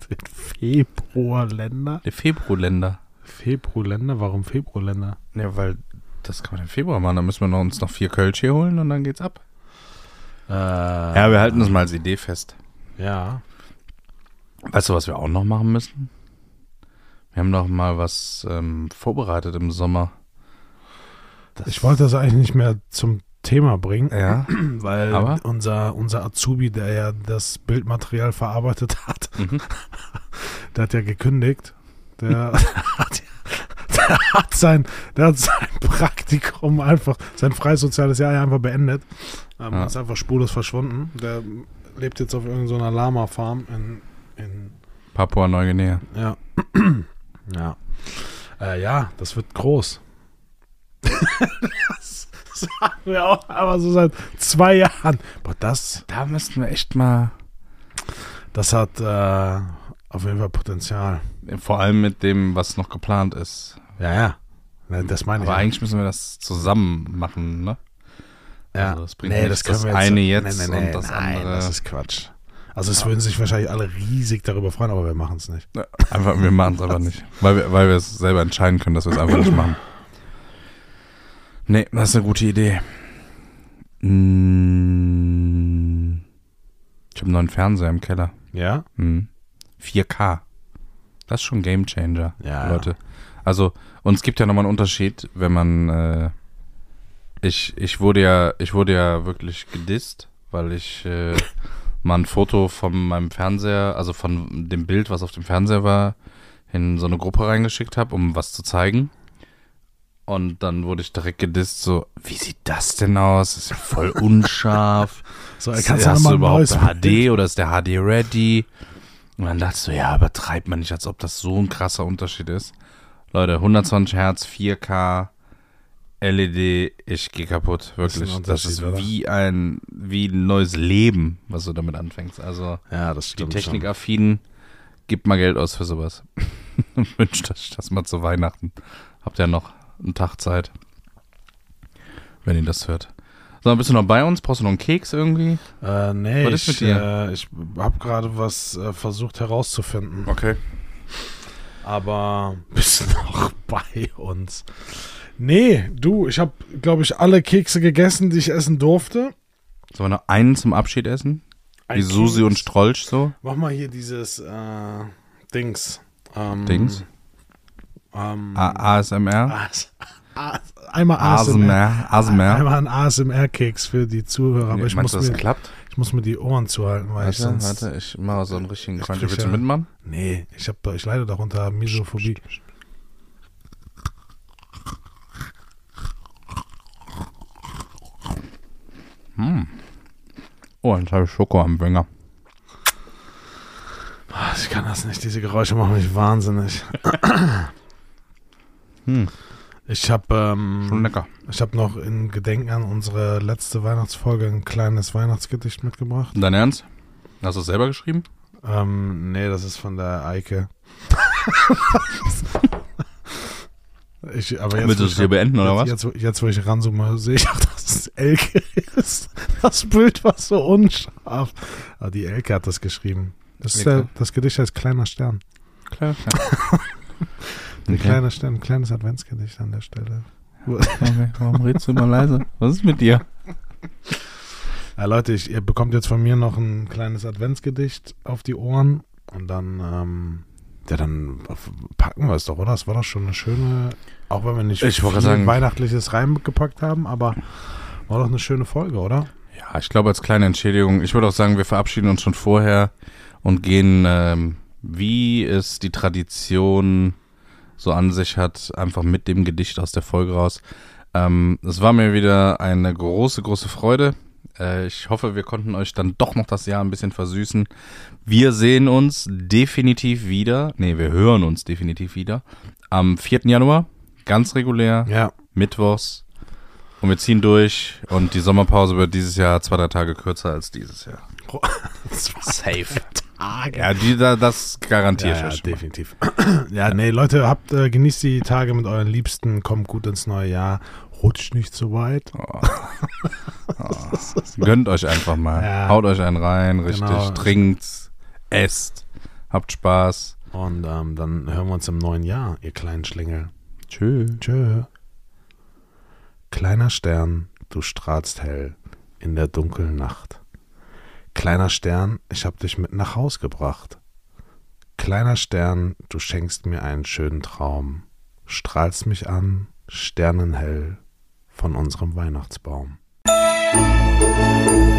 Den Februarländer. Der Februarländer. Februarländer? Warum Februarländer? Ja, weil das kann man im Februar machen. Dann müssen wir noch, uns noch vier Kölsch hier holen und dann geht's ab. Äh, Ja, wir halten das mal als Idee fest. Ja. Weißt du, was wir auch noch machen müssen? Wir haben noch mal was ähm, vorbereitet im Sommer. Das Ich wollte das eigentlich nicht mehr zum Thema bringen, Ja. *clears throat* weil Aber? unser, unser Azubi, der ja das Bildmaterial verarbeitet hat, Mhm. *laughs* der hat ja gekündigt. Der *laughs* hat, der hat sein, der hat sein *laughs* Praktikum einfach, sein freies soziales Jahr einfach beendet. Ähm, Ja. Ist einfach spurlos verschwunden. Der lebt jetzt auf irgendeiner Lama-Farm in, in Papua Neuguinea. ja. *clears throat* ja. Äh, ja, das wird groß. Das sagen wir auch aber so seit zwei Jahren. Boah, das, Da müssten wir echt mal, das hat äh, auf jeden Fall Potenzial. vor allem mit dem, was noch geplant ist. Ja, ja. Ne, Das meine ich. Aber ja. eigentlich müssen wir das zusammen machen, ne? ja. also das bringt nee, nicht das können das wir jetzt, eine nee, jetzt nee, nee, und das nein, andere- das ist Quatsch. Also es würden sich wahrscheinlich alle riesig darüber freuen, aber wir machen es nicht. Ja, Einfach, wir machen es aber nicht. Weil wir, weil wir es selber entscheiden können, dass wir es einfach nicht machen. Nee, das ist eine gute Idee. Mm, Ich habe einen neuen Fernseher im Keller. Ja? Hm. 4K. Das ist schon Game Changer, Ja. Leute. Also, und es gibt ja nochmal einen Unterschied, wenn man, äh, ich, ich wurde ja, ich wurde ja wirklich gedisst, weil ich äh, *laughs* mal ein Foto von meinem Fernseher, also von dem Bild, was auf dem Fernseher war, in so eine Gruppe reingeschickt habe, um was zu zeigen. Und dann wurde ich direkt gedisst, so, wie sieht das denn aus? Das ist ja voll unscharf. *laughs* So, Ist, kannst hast du überhaupt HD oder ist der HD ready? Und dann dachtest du, ja, übertreibt man nicht, als ob das so ein krasser Unterschied ist. Leute, 120 Hertz, 4K, LED, ich gehe kaputt, Das ist wirklich. Das ist, wie ein, wie ein neues Leben, was du damit anfängst. Also, Ja, das die. Technikaffinen, gebt mal Geld aus für sowas. *laughs* Wünscht euch das mal zu Weihnachten. Habt ja noch einen Tag Zeit, wenn ihr das hört. So, bist du noch bei uns? Brauchst du noch einen Keks irgendwie? Äh, nee, Was ist ich, mit dir? Äh, ich habe gerade was äh, versucht herauszufinden. Okay. Aber *laughs* bist du noch bei uns? Nee, du, ich habe, glaube ich, alle Kekse gegessen, die ich essen durfte. Sollen wir noch einen zum Abschied essen? Wie Ein Susi Keks. und Strolch so? Mach mal hier dieses äh, Dings. Ähm, Dings? Ähm, A ASMR? AS A- einmal ASMR. ASMR? Einmal ein ASMR-Keks für die Zuhörer. Aber ich muss, Meinst du, das mir, klappt? ich muss mir die Ohren zuhalten, weil ich Warte, sonst... warte, ich mache so einen richtigen Ich Crunch. Willst du mitmachen? Nee, ich, hab, ich leide doch unter Misophobie. Oh, jetzt habe ich Schoko am Finger. Ah, Ich kann das nicht, diese Geräusche machen mich wahnsinnig. *laughs* Hm, Ich habe schon ähm, lecker. ich hab noch in Gedenken an unsere letzte Weihnachtsfolge ein kleines Weihnachtsgedicht mitgebracht. Dein Ernst? Hast du es selber geschrieben? Ähm, nee, das ist von der Eike. *laughs* ich, aber jetzt, Willst du es hier beenden oder jetzt, was? Jetzt, wo- jetzt, wo ich ranzoome, sehe ich auch, *laughs* dass es Elke ist. Das Bild war so unscharf. Aber die Elke hat das geschrieben. Das, ist der, das Gedicht heißt Kleiner Stern. Klar. *laughs* Ein Okay. kleiner ein kleines Adventsgedicht an der Stelle. okay. Warum redest du immer leise? Was ist mit dir? Ja, Leute, ich, ihr bekommt jetzt von mir noch ein kleines Adventsgedicht auf die Ohren und dann, ähm, ja, dann packen wir es doch, oder? Das war doch schon eine schöne, auch wenn wir nicht Ich viel sagen- Weihnachtliches reingepackt haben, aber war doch eine schöne Folge, oder? Ja, ich glaube als kleine Entschädigung, ich würde auch sagen, wir verabschieden uns schon vorher und gehen, ähm, wie es die Tradition so an sich hat, einfach mit dem Gedicht aus der Folge raus. Ähm, es war mir wieder eine große, große Freude. Äh, ich hoffe, wir konnten euch dann doch noch das Jahr ein bisschen versüßen. Wir sehen uns definitiv wieder, nee, wir hören uns definitiv wieder am 4. Januar, ganz regulär, Ja. mittwochs. Und wir ziehen durch und die Sommerpause wird dieses Jahr zwei, drei Tage kürzer als dieses Jahr. *laughs* Safe. Tage. Ja, die, da, das garantiere Ja, ich ja, definitiv. *clears throat* ja, nee, Leute, habt, äh, genießt die Tage mit euren Liebsten, kommt gut ins neue Jahr, rutscht nicht so weit. Oh. *laughs* Oh. Gönnt euch einfach mal. Ja. Haut euch einen rein, richtig. Genau. Trinkt, esst, habt Spaß. Und ähm, dann hören wir uns im neuen Jahr, ihr kleinen Schlingel. Tschüss. Tschö. Kleiner Stern, du strahlst hell in der dunklen Nacht. Kleiner Stern, ich hab dich mit nach Haus gebracht. Kleiner Stern, du schenkst mir einen schönen Traum, strahlst mich an, sternenhell von unserem Weihnachtsbaum. Musik